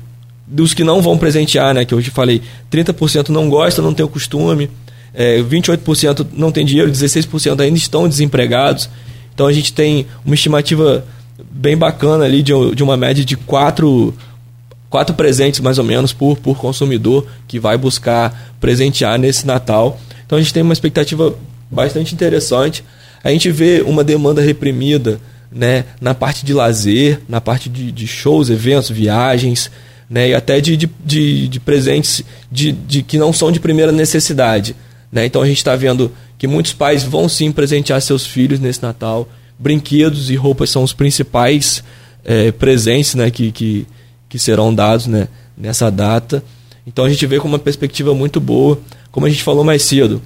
dos que não vão presentear, né? Que eu te falei, 30% não gosta, não tem o costume, é, 28% não tem dinheiro, 16% ainda estão desempregados. Então a gente tem uma estimativa bem bacana ali de, de uma média de quatro quatro presentes mais ou menos por, por consumidor que vai buscar presentear nesse Natal. Então a gente tem uma expectativa bastante interessante. A gente vê uma demanda reprimida né, na parte de lazer, na parte de, de shows, eventos, viagens, né, e até de, de, de, de presentes de, de, que não são de primeira necessidade. Né? Então a gente está vendo que muitos pais vão sim presentear seus filhos nesse Natal. Brinquedos e roupas são os principais é, presentes né, que, que, que serão dados né, nessa data. Então a gente vê com uma perspectiva muito boa. Como a gente falou mais cedo,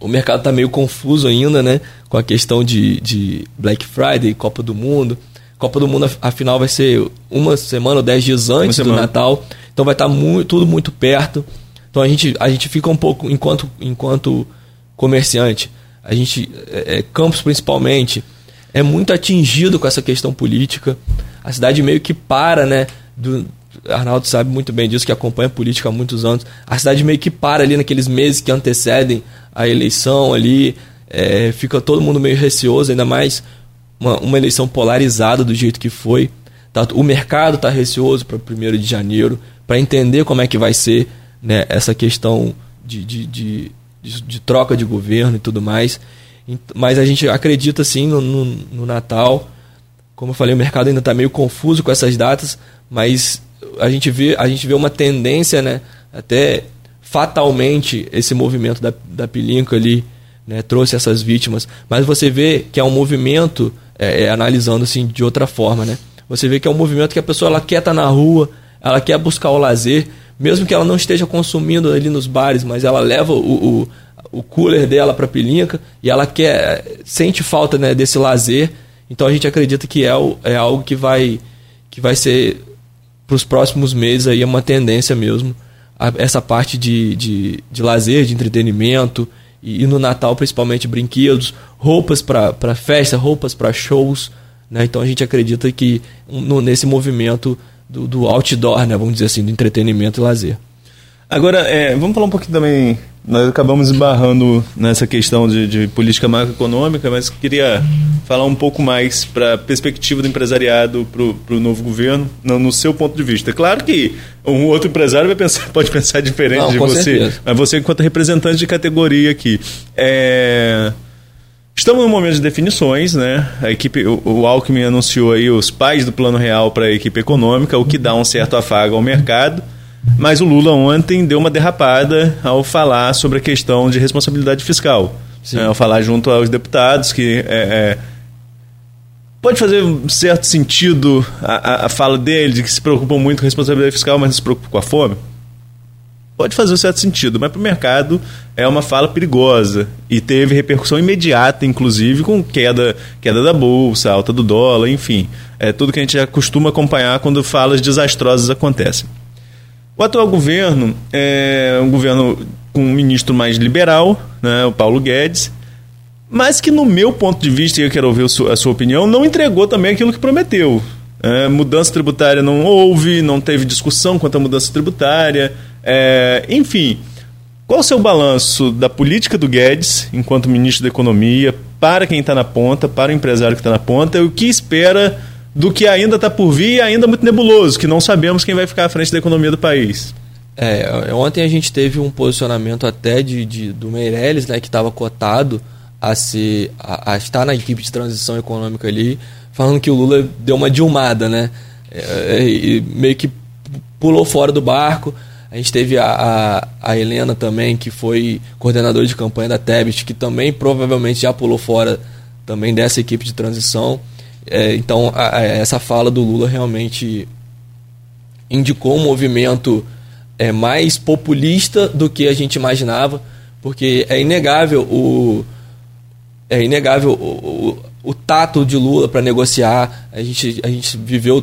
o mercado está meio confuso ainda, né? Com a questão de, de Black Friday, Copa do Mundo. Copa do Mundo, afinal, vai ser uma semana ou dez dias antes do Natal. Então vai estar tá muito, tudo muito perto. Então a gente, a gente fica um pouco, enquanto, enquanto comerciante, a gente, é, é Campos principalmente, é muito atingido com essa questão política a cidade meio que para, né? Do, Arnaldo sabe muito bem disso, que acompanha a política há muitos anos. A cidade meio que para ali naqueles meses que antecedem a eleição ali. É, fica todo mundo meio receoso, ainda mais uma, uma eleição polarizada do jeito que foi. Tá, o mercado está receoso para o 1 de janeiro, para entender como é que vai ser né, essa questão de, de, de, de, troca de governo e tudo mais. Mas a gente acredita sim no, no, no Natal como eu falei, o mercado ainda está meio confuso com essas datas, mas a gente vê, a gente vê uma tendência, né? Até fatalmente esse movimento da, da Pilinca ali né, trouxe essas vítimas, mas você vê que é um movimento, é, é, analisando assim de outra forma, né? Você vê que é um movimento que a pessoa ela quer estar tá na rua, ela quer buscar o lazer, mesmo que ela não esteja consumindo ali nos bares, mas ela leva o, o, o cooler dela para a Pilinca e ela quer sente falta né, desse lazer então a gente acredita que é, é algo que vai, que vai ser para os próximos meses aí uma tendência mesmo. Essa parte de, de, de lazer, de entretenimento e, no Natal principalmente brinquedos, roupas para festa, roupas para shows. Né? Então a gente acredita que no, nesse movimento do, do outdoor, né? vamos dizer assim, do entretenimento e lazer. Agora, é, vamos falar um pouquinho também. Nós acabamos esbarrando nessa questão de, de política macroeconômica, mas queria falar um pouco mais para a perspectiva do empresariado para o novo governo, no, no, seu ponto de vista. É claro que um outro empresário vai pensar, pode pensar diferente Não, de você, certeza. mas você, enquanto representante de categoria aqui. É... Estamos no momento de definições, né? A equipe, o, o Alckmin anunciou aí os pais do Plano Real para a equipe econômica, o que dá um certo afago ao mercado. Mas o Lula ontem deu uma derrapada ao falar sobre a questão de responsabilidade fiscal. Né, ao falar junto aos deputados que é, é, pode fazer um certo sentido a, a, fala dele de que se preocupam muito com a responsabilidade fiscal, mas não se preocupam com a fome. Pode fazer um certo sentido, mas para o mercado é uma fala perigosa e teve repercussão imediata, inclusive com queda, queda da bolsa, alta do dólar, enfim, é tudo que a gente já costuma acompanhar quando falas desastrosas acontecem. O atual governo é um governo com um ministro mais liberal, né, o Paulo Guedes, mas que, no meu ponto de vista, e eu quero ouvir a sua opinião, não entregou também aquilo que prometeu. É, mudança tributária não houve, não teve discussão quanto à mudança tributária, é, enfim. Qual o seu balanço da política do Guedes, enquanto ministro da Economia, para quem está na ponta, para o empresário que está na ponta, e o que espera do que ainda está por vir e ainda muito nebuloso, que não sabemos quem vai ficar à frente da economia do país. É, ontem a gente teve um posicionamento até de, de do Meirelles, né, que estava cotado a, se, a, a, estar na equipe de transição econômica ali, falando que o Lula deu uma dilmada, né? É, é e meio que pulou fora do barco. A gente teve a, a, a, Helena também, que foi coordenadora de campanha da Tebet, que também provavelmente já pulou fora também dessa equipe de transição. É, então, a, a, essa fala do Lula realmente indicou um movimento é, mais populista do que a gente imaginava, porque é inegável o é inegável o, o, o tato de Lula para negociar. A gente, a gente viveu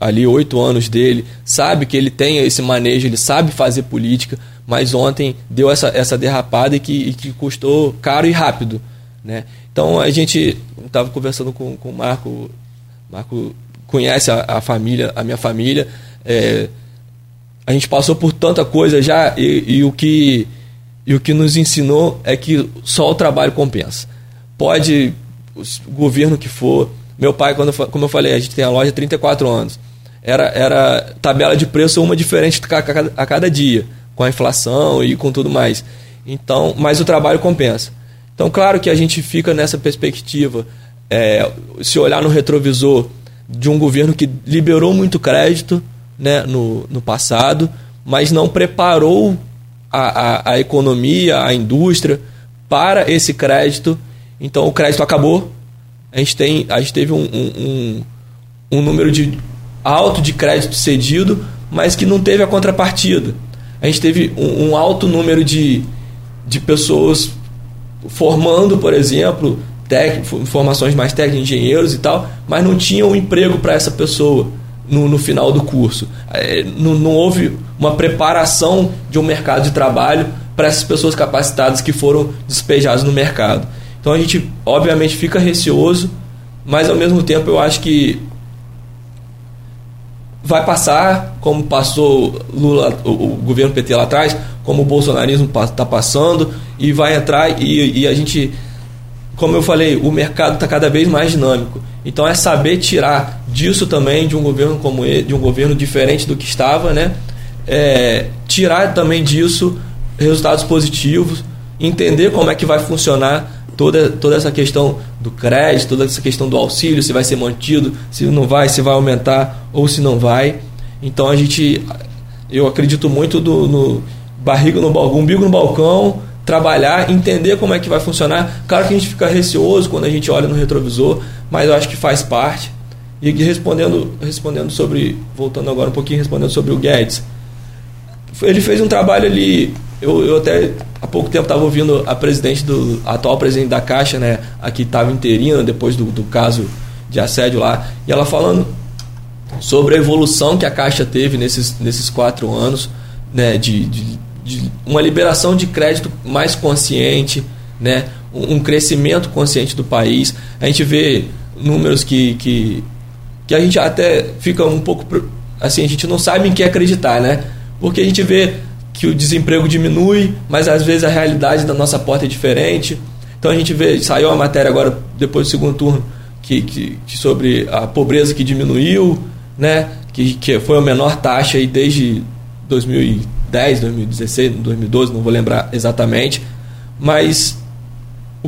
ali oito anos dele, sabe que ele tem esse manejo, ele sabe fazer política, mas ontem deu essa, essa derrapada e que, e que custou caro e rápido. Né? Então a gente estava conversando com, com o Marco, Marco conhece a, a família, a minha família, é, a gente passou por tanta coisa já e, e, o que e o que nos ensinou é que só o trabalho compensa. Pode o governo que for, meu pai quando como eu falei, a gente tem a loja há 34 anos era, era tabela de preço uma diferente a cada, a cada dia, com a inflação e com tudo mais. Então, mas o trabalho compensa. Então, claro que a gente fica nessa perspectiva, é, se olhar no retrovisor de um governo que liberou muito crédito né, no, no passado, mas não preparou a, a, a economia, a indústria para esse crédito. Então, o crédito acabou. A gente, tem, a gente teve um, um, um, número de alto de crédito cedido, mas que não teve a contrapartida. A gente teve um, um alto número de, de pessoas formando, por exemplo, formações mais técnicas, engenheiros e tal, mas não tinha um emprego para essa pessoa no, no, final do curso. É, não, não houve uma preparação de um mercado de trabalho para essas pessoas capacitadas que foram despejadas no mercado. Então a gente, obviamente, fica receoso, mas ao mesmo tempo eu acho que vai passar, como passou Lula, o, o governo PT lá atrás, como o bolsonarismo está passando, e vai entrar e, e, a gente, como eu falei, o mercado está cada vez mais dinâmico. Então é saber tirar disso também de um governo como ele, de um governo diferente do que estava, né? É, tirar também disso resultados positivos, entender como é que vai funcionar toda, toda essa questão do crédito, toda essa questão do auxílio, se vai ser mantido, se não vai, se vai aumentar ou se não vai. Então a gente, eu acredito muito do, no barriga no balcão, umbigo no balcão, trabalhar, entender como é que vai funcionar. Claro que a gente fica receoso quando a gente olha no retrovisor, mas eu acho que faz parte. E respondendo, respondendo sobre, voltando agora um pouquinho, respondendo sobre o Guedes, ele fez um trabalho ali eu, eu até há pouco tempo estava ouvindo a presidente do a atual presidente da Caixa, né, aqui estava interina depois do, do caso de assédio lá, e ela falando sobre a evolução que a Caixa teve nesses, nesses quatro anos, né, de, de, de uma liberação de crédito mais consciente, né, um crescimento consciente do país. A gente vê números que, que, que a gente até fica um pouco assim, a gente não sabe em que acreditar, né? Porque a gente vê que o desemprego diminui, mas às vezes a realidade da nossa porta é diferente. Então a gente vê, saiu a matéria agora, depois do segundo turno, que, que, que sobre a pobreza que diminuiu, né? que, que foi a menor taxa aí desde 2010, 2016, 2012, não vou lembrar exatamente, mas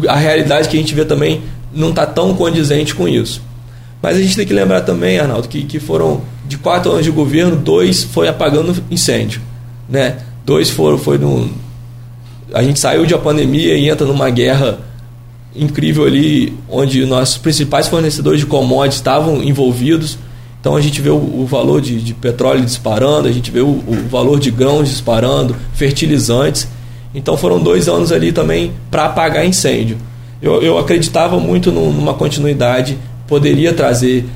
a realidade que a gente vê também não está tão condizente com isso. Mas a gente tem que lembrar também, Arnaldo, que, que foram de quatro anos de governo, dois foi apagando incêndio. Né? Dois foram, foi no. A gente saiu de uma pandemia e entra numa guerra incrível ali, onde nossos principais fornecedores de commodities estavam envolvidos. Então a gente vê o, o valor de, de, petróleo disparando, a gente vê o, o, valor de grãos disparando, fertilizantes. Então foram dois anos ali também para apagar incêndio. Eu, eu acreditava muito numa continuidade, poderia trazer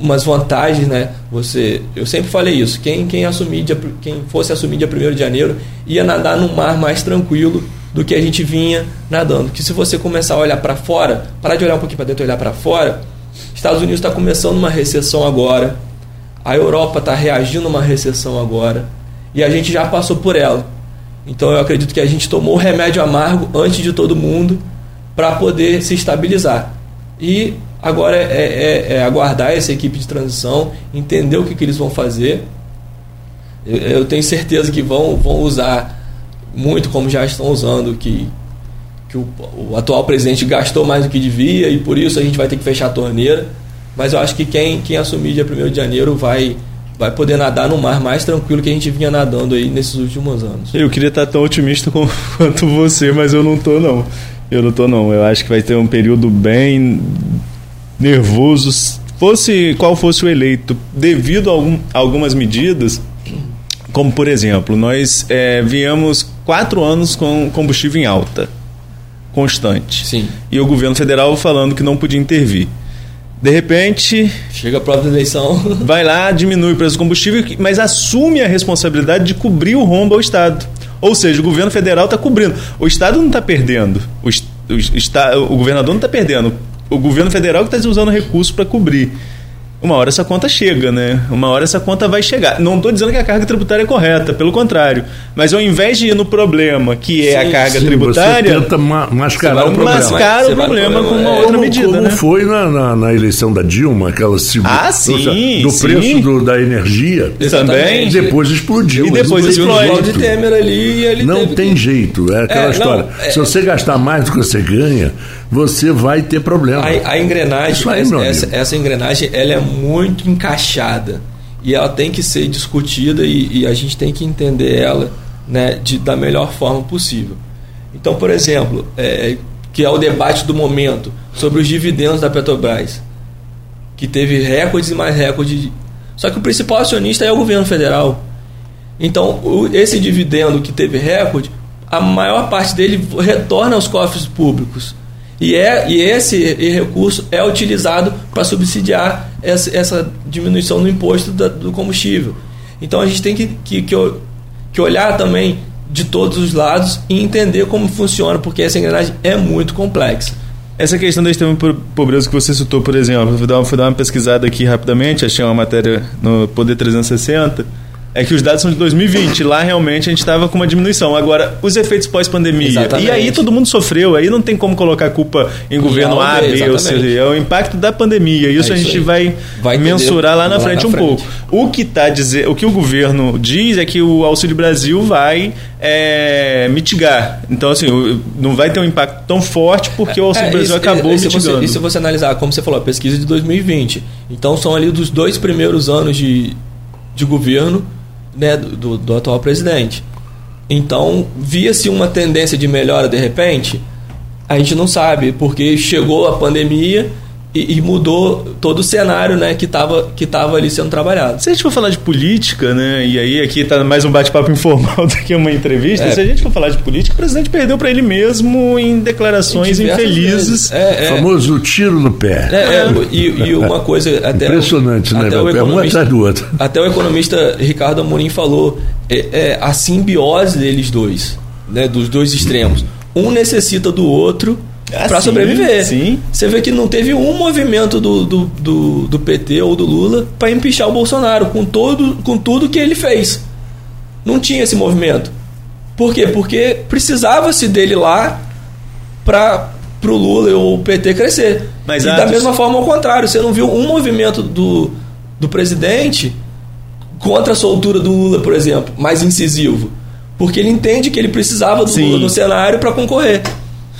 umas vantagens, né? Você, eu sempre falei isso. Quem quem assumir dia, quem fosse assumir dia 1 de janeiro ia nadar num mar mais tranquilo do que a gente vinha nadando. Que se você começar a olhar para fora, parar de olhar um pouquinho para dentro e olhar para fora, Estados Unidos está começando uma recessão agora, a Europa está reagindo a uma recessão agora e a gente já passou por ela. Então eu acredito que a gente tomou o remédio amargo antes de todo mundo para poder se estabilizar. E Agora é, é, é, aguardar essa equipe de transição, entender o que, que eles vão fazer. Eu, eu, tenho certeza que vão, vão usar muito como já estão usando, que, que o, o, atual presidente gastou mais do que devia e por isso a gente vai ter que fechar a torneira. Mas eu acho que quem, quem assumir dia 1 de janeiro vai, vai poder nadar no mar mais tranquilo que a gente vinha nadando aí nesses últimos anos. Eu queria estar tão otimista quanto você, mas eu não estou não. Eu não tô não. Eu acho que vai ter um período bem nervoso. Fosse qual fosse o eleito, devido a algum, algumas medidas, como por exemplo, nós é, viemos quatro anos com combustível em alta, constante. Sim. E o governo federal falando que não podia intervir. De repente. Chega a própria eleição. Vai lá, diminui o preço do combustível, mas assume a responsabilidade de cobrir o rombo ao Estado. Ou seja, o governo federal está cobrindo. O Estado não está perdendo. O, o, o governador não está perdendo. O governo federal que está usando recursos para cobrir uma hora essa conta chega, né? Uma hora essa conta vai chegar. Não estou dizendo que a carga tributária é correta, pelo contrário. Mas ao invés de ir no problema, que é sim, a carga sim, tributária. Você tenta ma mascarar o problema. Mascara o problema com uma é. outra como, medida. Como né? foi na, na, na, eleição da Dilma, aquela segunda. Ah, sim. Do preço do, da energia. Também. Depois explodiu. E depois explodiu. de Temer ali. Ele não tem que... jeito. É aquela é, história. Não, Se é- você gastar mais do que você ganha você vai ter problema. A, a engrenagem, aí, essa, essa, engrenagem, ela é muito encaixada e ela tem que ser discutida e, e a gente tem que entender ela né, de, da melhor forma possível. Então, por exemplo, é, que é o debate do momento sobre os dividendos da Petrobras, que teve recordes e mais recordes. Só que o principal acionista é o governo federal. Então, o, esse dividendo que teve recorde, a maior parte dele retorna aos cofres públicos. E, é, e esse recurso é utilizado para subsidiar essa, essa, diminuição no imposto da, do combustível. Então a gente tem que, que, que, que olhar também de todos os lados e entender como funciona, porque essa engrenagem é muito complexa. Essa questão da extrema pobreza que você citou, por exemplo, fui dar, uma, dar uma pesquisada aqui rapidamente, achei uma matéria no Poder 360 é que os dados são de 2020. Lá realmente a gente estava com uma diminuição. Agora, os efeitos pós-pandemia. E aí todo mundo sofreu. Aí não tem como colocar a culpa em governo A, B ou C. É o impacto da pandemia. Isso é a gente isso vai, vai mensurar lá na lá frente na um frente. pouco. O que tá dizer, o que o governo diz é que o Auxílio Brasil vai é, mitigar. Então, assim, não vai ter um impacto tão forte porque o Auxílio é, Brasil isso, acabou e, mitigando. Você, e se você analisar, como você falou, a pesquisa de 2020. Então, são ali dos dois primeiros anos de, de governo né, do, do atual presidente. Então, via-se uma tendência de melhora de repente? A gente não sabe, porque chegou a pandemia e, e, mudou todo o cenário né, que estava que tava ali sendo trabalhado. Se a gente for falar de política, né, e aí aqui está mais um bate-papo informal do que uma entrevista, é. se a gente for falar de política, o presidente perdeu para ele mesmo em declarações infelizes. É, é, o famoso tiro no pé. É, é, e, e, uma coisa até Impressionante, né? Até o é um atrás do outro. Até o economista Ricardo Amorim falou é, a simbiose deles dois, né, dos dois extremos. Um necessita do outro ah, para sobreviver. Sim. Você vê que não teve um movimento do, do, do, do PT ou do Lula para empichar o Bolsonaro com, todo, com tudo que ele fez. Não tinha esse movimento. Por quê? Porque precisava-se dele lá para o Lula ou o PT crescer. Mas e Atos... da mesma forma ao contrário, você não viu um movimento do, do presidente contra a soltura do Lula, por exemplo, mais incisivo. Porque ele entende que ele precisava do Sim. Lula no cenário para concorrer.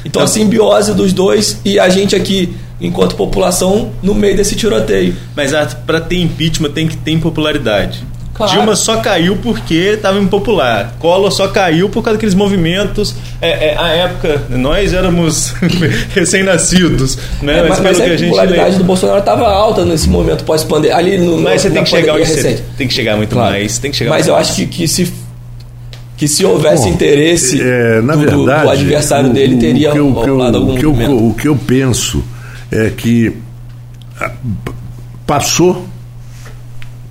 Então a simbiose dos dois e a gente aqui, enquanto população, no meio desse tiroteio. Mas ah, para ter impeachment tem que ter impopularidade. Claro. Dilma só caiu porque estava impopular. Collor só caiu por causa daqueles movimentos. É, é, a época, nós éramos recém-nascidos, né? É, mas, mas, mas a, a popularidade do Bolsonaro estava alta nesse momento pós-pandemia. Ali no, mas você tem que chegar recente. Tem que chegar muito claro. mais. Tem que chegar mas eu mais. acho que, que se que se houvesse Bom, interesse é, na do, verdade, do adversário o, dele teria o que eu, rolado algum o que, eu, o que eu penso é que passou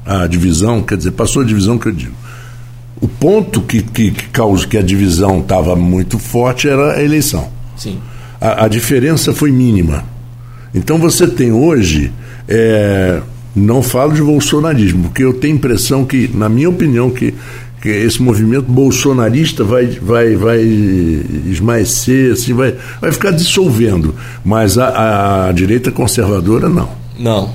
a divisão, quer dizer, passou a divisão que eu digo. O ponto que, que, que causa que a divisão estava muito forte era a eleição. Sim. A, a diferença foi mínima. Então você tem hoje, é, não falo de bolsonarismo, porque eu tenho a impressão que, na minha opinião, que que esse movimento bolsonarista vai, vai, vai esmaecer, assim, vai, vai ficar dissolvendo. Mas a, a direita conservadora não. Não.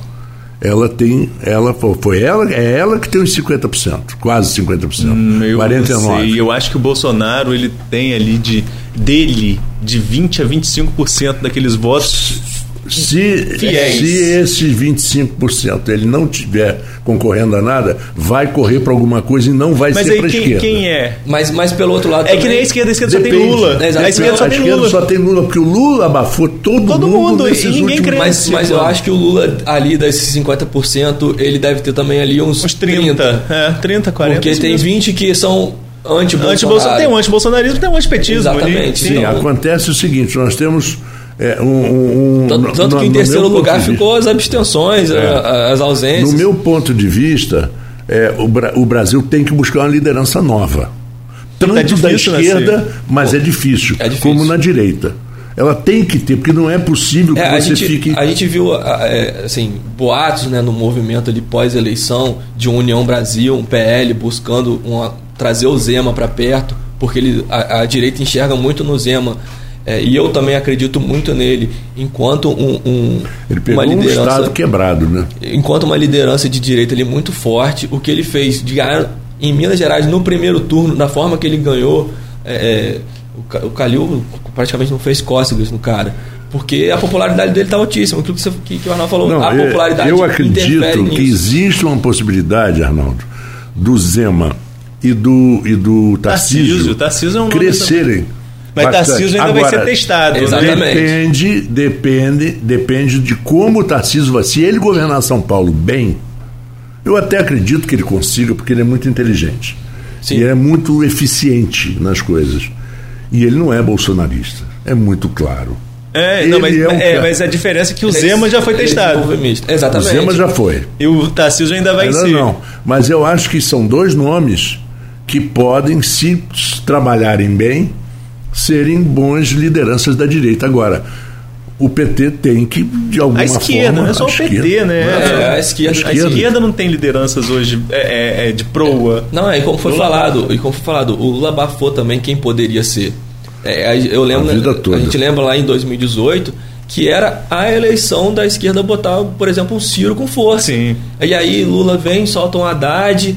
Ela tem, ela foi ela, é ela que tem os 50%, quase 50%. Hum, eu 49. Sei. Eu acho que o Bolsonaro ele tem ali de dele de 20 a 25% daqueles votos se, Fiéis. se esse 25% ele não tiver concorrendo a nada, vai correr para alguma coisa e não vai Mas ser para a quem, esquerda. quem é? Mas, mas pelo outro lado É que também- nem a esquerda, a esquerda só tem Depende. Lula. É. A esquerda só a tem esquerda Lula. só tem Lula, porque o Lula abafou todo, Todo mundo, mundo, nesses ninguém últimos cresce. Mas, mas eu acho que o Lula, ali desses 50%, ele deve ter também ali uns, Uns 30. É, 30, 40. Porque tem mesmo. 20 que são anti-Bolsonaro. Anti-Bolsonaro, tem um anti-bolsonarismo, tem um antipetismo. Exatamente. ali. Sim, Então- acontece o seguinte: nós temos é, um. um- Tanto, tanto no- que em terceiro lugar ficou as abstenções, a- as ausências. No meu ponto de vista, é, o, Bra- o Brasil tem que buscar uma liderança nova. Tanto Tá da difícil, né, esquerda, mas é difícil, É difícil. como na direita. Ela tem que ter, porque não é possível que É, você gente, fique. a gente viu é, assim, boatos né, no movimento ali pós-eleição de um União Brasil, um PL, buscando uma- trazer o Zema para perto, porque ele, a, a direita enxerga muito no Zema. É, e eu também acredito muito nele, enquanto um, um- Ele pegou uma um liderança. Estado quebrado, né? enquanto uma liderança de direita ali muito forte, o que ele fez de ganhar em Minas Gerais no primeiro turno, da forma que ele ganhou, é, é, o, o Calil praticamente não fez cócegas no cara. Porque a popularidade dele está altíssima. Aquilo que, você, que, que o Arnaldo falou, Não, a eu- popularidade eu acredito que nisso. existe uma possibilidade, Arnaldo, do Zema e do, e do Tarcísio, Tarcísio, Tarcísio é um nome crescerem. Mas bastante. Tarcísio ainda vai Agora, ser testado. Exatamente. Né? Depende, depende, depende de como o Tarcísio vai. Se ele governar São Paulo bem, eu até acredito que ele consiga, porque ele é muito inteligente. Sim. E ele é muito eficiente nas coisas. E ele não é bolsonarista. É muito claro. É, não, mas, é um é, mas a diferença é que o Ele é Zema já foi é testado. desenvolvimento. O Exatamente. Zema já foi. E o Tarcísio ainda vai Ainda ser. não. Mas eu acho que são dois nomes que podem, se trabalharem bem, serem bons lideranças da direita. Agora, o PT tem que, de alguma A esquerda, forma. não é só a o PT, esquerda, né? não É, a esquerda- A esquerda não tem lideranças hoje é, é, é, de proa. Não, é, e como foi falado, e como foi falado, o Lula abafou também quem poderia ser. É, a- eu lembro, A vida toda. a gente lembra lá em 2018 que era a eleição da esquerda botar, por exemplo, um Ciro com força. Sim. E aí Lula vem, solta um Haddad,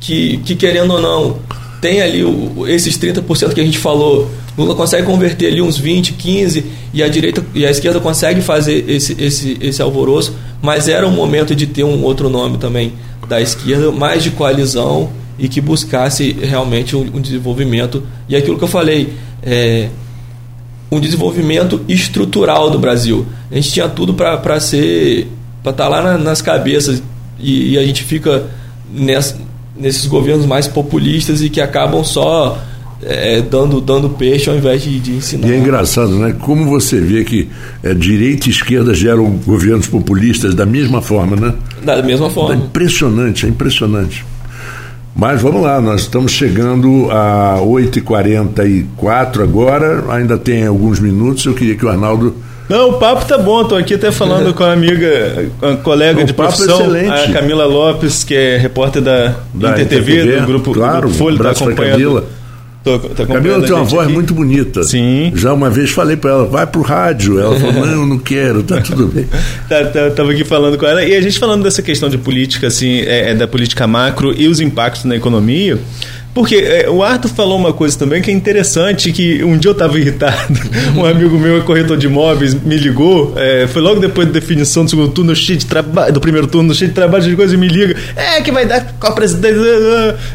que, que querendo ou não, tem ali o- esses 30% que a gente falou. Lula consegue converter ali uns 20, 15 e a direita e a esquerda consegue fazer esse, esse, esse alvoroço, mas era um momento de ter um outro nome também da esquerda, mais de coalizão e que buscasse realmente um, um desenvolvimento. E aquilo que eu falei, é, um desenvolvimento estrutural do Brasil. A gente tinha tudo para ser para estar lá na- nas cabeças e, e a gente fica ness- nesses governos mais populistas e que acabam só é, dando dando peixe ao invés de, de ensinar. E é engraçado, né? Como você vê que é, direita e esquerda geram governos populistas da mesma forma, né? Da mesma É forma. impressionante, é impressionante. Mas vamos lá, nós estamos chegando a 8h44 agora, ainda tem alguns minutos. Eu queria que o Arnaldo. Não, o papo tá bom. Tô aqui até falando com a amiga, com a colega O de papo é profissão, a Camila Lopes, que é repórter da, Da InterTV, InterTV, do grupo, claro, do Folha, tá pra acompanhando. Camila. Tô, acompanhando Camila tem uma voz aqui. muito bonita. Sim. Já uma vez falei para ela, vai pro rádio. Ela falou, não, não quero, tá tudo bem. Tá, tá, tava aqui falando com ela e a gente falando dessa questão de política, assim, é, é, da política macro e os impactos na economia. Porque é, o Arthur falou uma coisa também que é interessante, que um dia eu estava irritado, um amigo meu, é corretor de imóveis, me ligou, é, foi logo depois da definição do segundo turno, cheio de trabalho, do primeiro turno, cheio de trabalho, cheio de coisa, e me liga, é que vai dar com a presidência.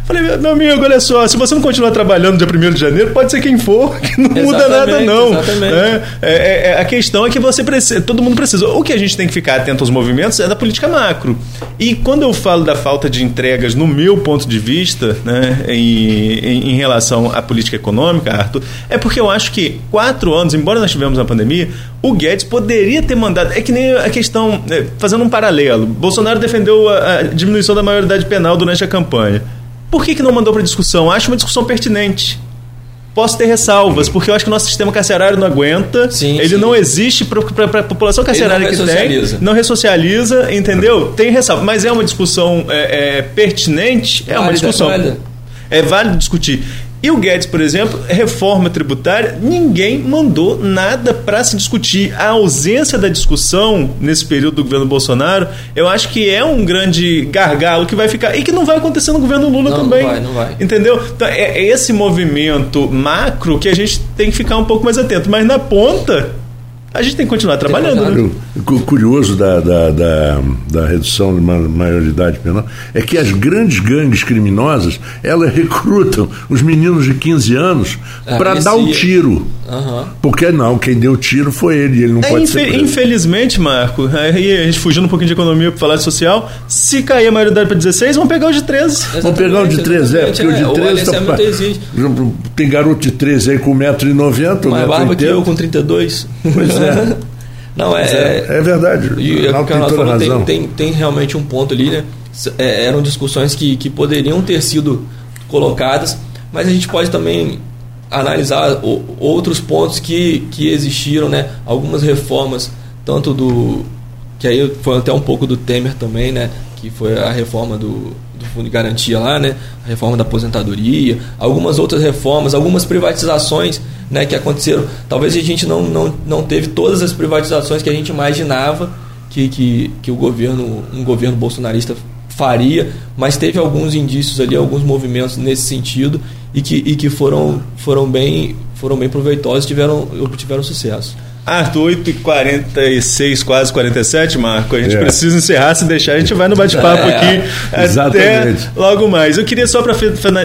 Falei, meu amigo, olha só, se você não continuar trabalhando dia 1 de janeiro, pode ser quem for, que não muda nada Exatamente, não. exatamente. É, é, é, a questão é que você precisa, todo mundo precisa. O que a gente tem que ficar atento aos movimentos é da política macro. E quando eu falo da falta de entregas, no meu ponto de vista, né, em, em, em relação à política econômica, Arthur, é porque eu acho que quatro anos, embora nós tivemos uma pandemia, o Guedes poderia ter mandado. É que nem a questão, é, fazendo um paralelo. Bolsonaro defendeu a, a diminuição da maioridade penal durante a campanha. Por que, que não mandou para discussão? Acho uma discussão pertinente posso ter ressalvas, porque eu acho que o nosso sistema carcerário não aguenta. Sim, ele sim. não existe para a população carcerária que tem. Não ressocializa, entendeu? Tem ressalva. Mas é uma discussão é, é, pertinente? É uma discussão. válida. É válido discutir. E o Guedes, por exemplo, reforma tributária, ninguém mandou nada para se discutir. A ausência da discussão nesse período do governo Bolsonaro, eu acho que é um grande gargalo que vai ficar e que não vai acontecer no governo Lula Não, não também. vai, não vai. Entendeu? Então, é esse movimento macro que a gente tem que ficar um pouco mais atento. Mas na ponta, a gente tem que continuar trabalhando. Né? O curioso da, da, da, da redução de maioridade penal é que as grandes gangues criminosas elas recrutam os meninos de 15 anos é, para dar o tiro. Uhum. Porque não, quem deu o tiro foi ele, ele não é, pode infe ser. Preso. Infelizmente, Marco, aí a gente fugindo um pouquinho de economia para falar de social, se cair a maioridade para 16, vão pegar o de 13. vão pegar o de 13, é, porque é, o de 13 tá, tem garoto de 13 aí com 1,90m. Mais barba que eu com 32. Pois é. Não, é, é, é, verdade. E é o que a falou, razão. Tem, tem, tem, realmente um ponto ali, né? É, eram discussões que, que poderiam ter sido colocadas, mas a gente pode também analisar outros pontos que, que existiram, né? Algumas reformas, tanto do. que aí foi até um pouco do Temer também, né? Que foi a reforma do, do fundo de garantia lá, né? A reforma da aposentadoria, algumas outras reformas, algumas privatizações né, que aconteceram. Talvez a gente não, não, não teve todas as privatizações que a gente imaginava que, que, que o governo, um governo bolsonarista faria, mas teve alguns indícios ali, alguns movimentos nesse sentido e que, e que foram, foram, bem, foram bem proveitosos e tiveram, obtiveram sucesso. Arthur, 8h46, quase 47, Marco. A gente é. precisa encerrar, se deixar, a gente vai no bate-papo é, aqui até logo mais. Eu queria só para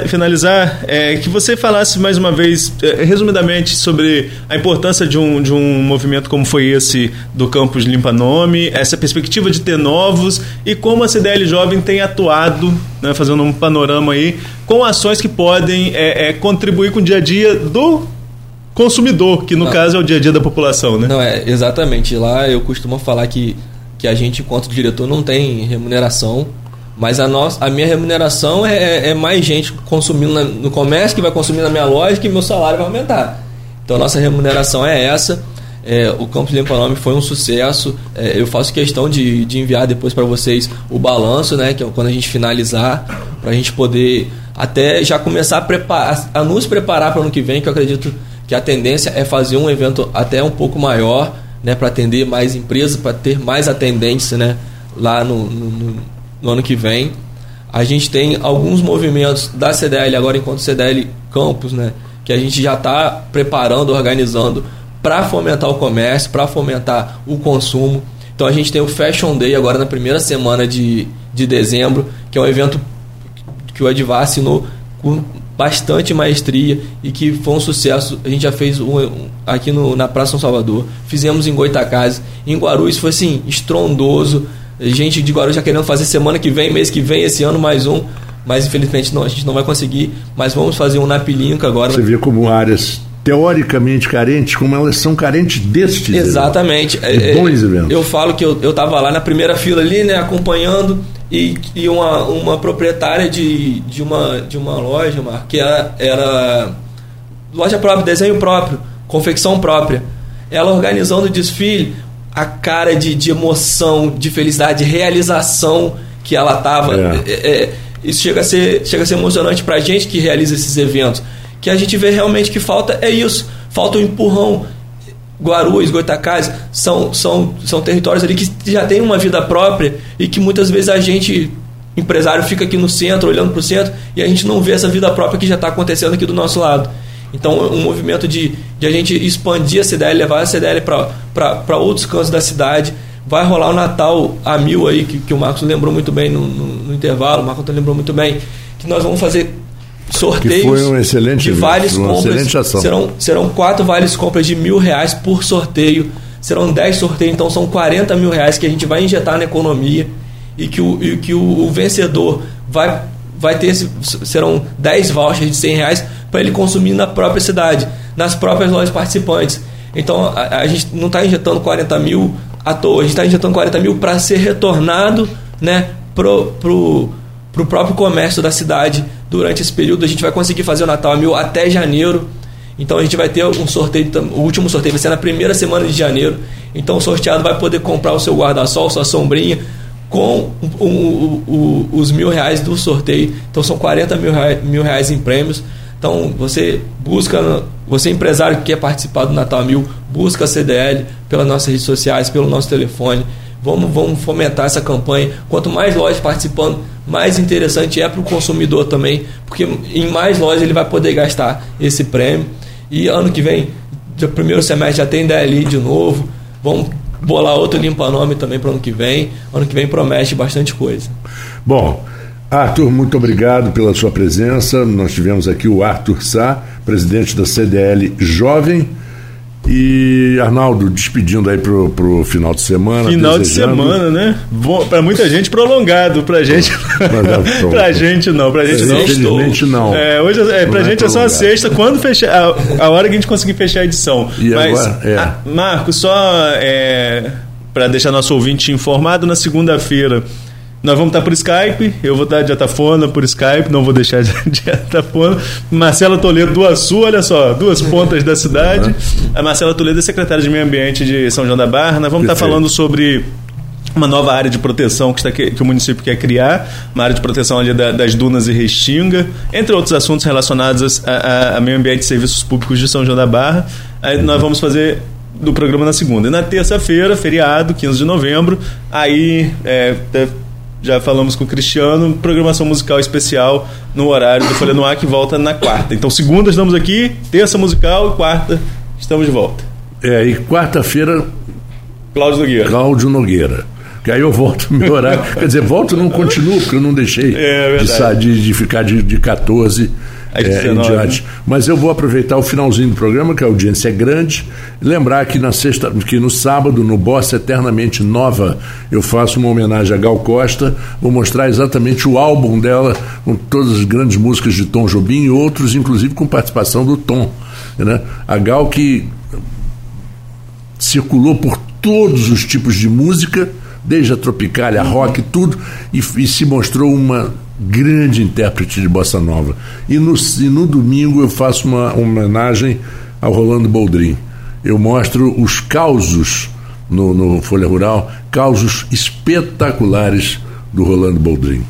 finalizar é, que você falasse mais uma vez, é, resumidamente, sobre a importância de um, de um movimento como foi esse do Campus Limpa Nome, essa perspectiva de ter novos e como a CDL Jovem tem atuado, né, fazendo um panorama aí, com ações que podem é, é, contribuir com o dia a dia do consumidor, que no não. caso é o dia a dia da população, né? Não, é, exatamente. Lá eu costumo falar que, que a gente, enquanto diretor, não tem remuneração, mas a, nossa, a minha remuneração é, é, é mais gente consumindo na, no comércio, que vai consumir na minha loja, que meu salário vai aumentar. Então a nossa remuneração é essa. É, o Campos Limpa Nome foi um sucesso. É, eu faço questão de, de enviar depois para vocês o balanço, né? Que é quando a gente finalizar, para a gente poder até já começar a, preparar, a nos preparar para o ano que vem, que eu acredito que a tendência é fazer um evento até um pouco maior, né, para atender mais empresas, para ter mais atendentes, né, lá no, no, no, ano que vem. A gente tem alguns movimentos da CDL agora enquanto CDL Campus, né, que a gente já está preparando, organizando para fomentar o comércio, para fomentar o consumo. Então a gente tem o Fashion Day agora na primeira semana de, de dezembro, que é um evento que o Edvar assinou com bastante maestria e que foi um sucesso. A gente já fez um, um, aqui no, na Praça São Salvador, fizemos em Goitacazes, em Guarulhos foi assim, estrondoso. Gente de Guarulhos já querendo fazer semana que vem, mês que vem, esse ano mais um. Mas infelizmente não, a gente não vai conseguir. Mas vamos fazer um na Pilinca agora. Você vê como áreas teoricamente carentes, como elas são carentes destes Exatamente. Eventos, de bons eventos. Eu falo que eu estava lá na primeira fila ali, né, acompanhando e, e uma, uma proprietária de, de, uma, de uma loja, Mar, que era, era loja própria, desenho próprio, confecção própria. Ela organizando o desfile, a cara de, de emoção, de felicidade, de realização que ela estava. É. É, é, isso chega a ser, chega a ser emocionante para a gente que realiza esses eventos. Que a gente vê realmente que falta é isso. Falta o um empurrão Guarulhos, Goitacazes, são, são, são territórios ali que já têm uma vida própria e que muitas vezes a gente, empresário, fica aqui no centro, olhando para o centro, e a gente não vê essa vida própria que já está acontecendo aqui do nosso lado. Então, um movimento de, de a gente expandir a CDL, levar a CDL para outros cantos da cidade. Vai rolar o Natal a mil aí, que, que o Marcos lembrou muito bem no, no, no intervalo, o Marcos lembrou muito bem, que nós vamos fazer sorteios que foi um excelente de vales compras. Serão, serão quatro vales compras de mil reais por sorteio. Serão dez sorteios, então são 40 mil reais que a gente vai injetar na economia e que o, e que o, o vencedor vai, vai ter. Serão 10 vouchers de 100 reais para ele consumir na própria cidade, nas próprias lojas participantes. Então a, a gente não está injetando 40 mil à toa, a gente está injetando 40 mil para ser retornado né, pro, pro, pro próprio comércio da cidade durante esse período. A gente vai conseguir fazer o Natal a mil até janeiro. Então a gente vai ter um sorteio, o último sorteio vai ser na primeira semana de janeiro. Então o sorteado vai poder comprar o seu guarda-sol, sua sombrinha, com o, o, o, os mil reais do sorteio. Então são 40 mil reais, mil reais em prêmios. Então você busca, você empresário que quer participar do Natal Mil, busca a CDL pelas nossas redes sociais, pelo nosso telefone. Vamos, vamos fomentar essa campanha. Quanto mais lojas participando, mais interessante é para o consumidor também, porque em mais lojas ele vai poder gastar esse prêmio. E ano que vem, primeiro semestre, já tem DLI de novo. vamos bolar outro limpa-nome também para ano que vem. Ano que vem promete bastante coisa. Bom, Arthur, muito obrigado pela sua presença. Nós tivemos aqui o Arthur Sá, presidente da CDL Jovem. E Arnaldo, despedindo aí pro, pro final de semana. Final desejando... de semana, né? Bom, pra muita gente prolongado, pra gente. É, pra gente não, pra gente não. Infelizmente não. É, hoje é, pra não é gente é, é só a sexta, quando fechar. A, a, hora que a gente conseguir fechar a edição. E Mas, agora, é. a, Marco, só é, para deixar nosso ouvinte informado, na segunda-feira nós vamos estar por Skype, eu vou estar de Atafona por Skype, não vou deixar de Atafona. Marcela Toledo do Açu, olha só, duas pontas da cidade. A Marcela Toledo é secretária de Meio Ambiente de São João da Barra. Nós vamos Perfeito. estar falando sobre uma nova área de proteção que, está, que, o município quer criar, uma área de proteção ali da, das dunas e restinga, entre outros assuntos relacionados a, a, a meio ambiente e serviços públicos de São João da Barra. Aí nós vamos fazer do programa na segunda. E na terça-feira, feriado, 15 de novembro, aí é, já falamos com o Cristiano, programação musical especial no horário do Folha no Ar que volta na quarta. Então, segunda estamos aqui, terça musical e quarta estamos de volta. É, e quarta-feira. Cláudio Nogueira. Cláudio Nogueira. Que aí eu volto no meu horário. Quer dizer, volto não continuo, porque eu não deixei é, é de, de, ficar de, de 14 é, em diante. Mas eu vou aproveitar o finalzinho do programa, que a audiência é grande, lembrar que na sexta, que no sábado, no Bossa Eternamente Nova, eu faço uma homenagem a Gal Costa, vou mostrar exatamente o álbum dela, com todas as grandes músicas de Tom Jobim e outros, inclusive com participação do Tom. Né? A Gal que circulou por todos os tipos de música, desde a tropical, a rock, tudo, e, e se mostrou uma grande intérprete de bossa nova. E no, e no domingo eu faço uma homenagem ao Rolando Boldrin. Eu mostro os causos no, no Folha Rural, causos espetaculares do Rolando Boldrin.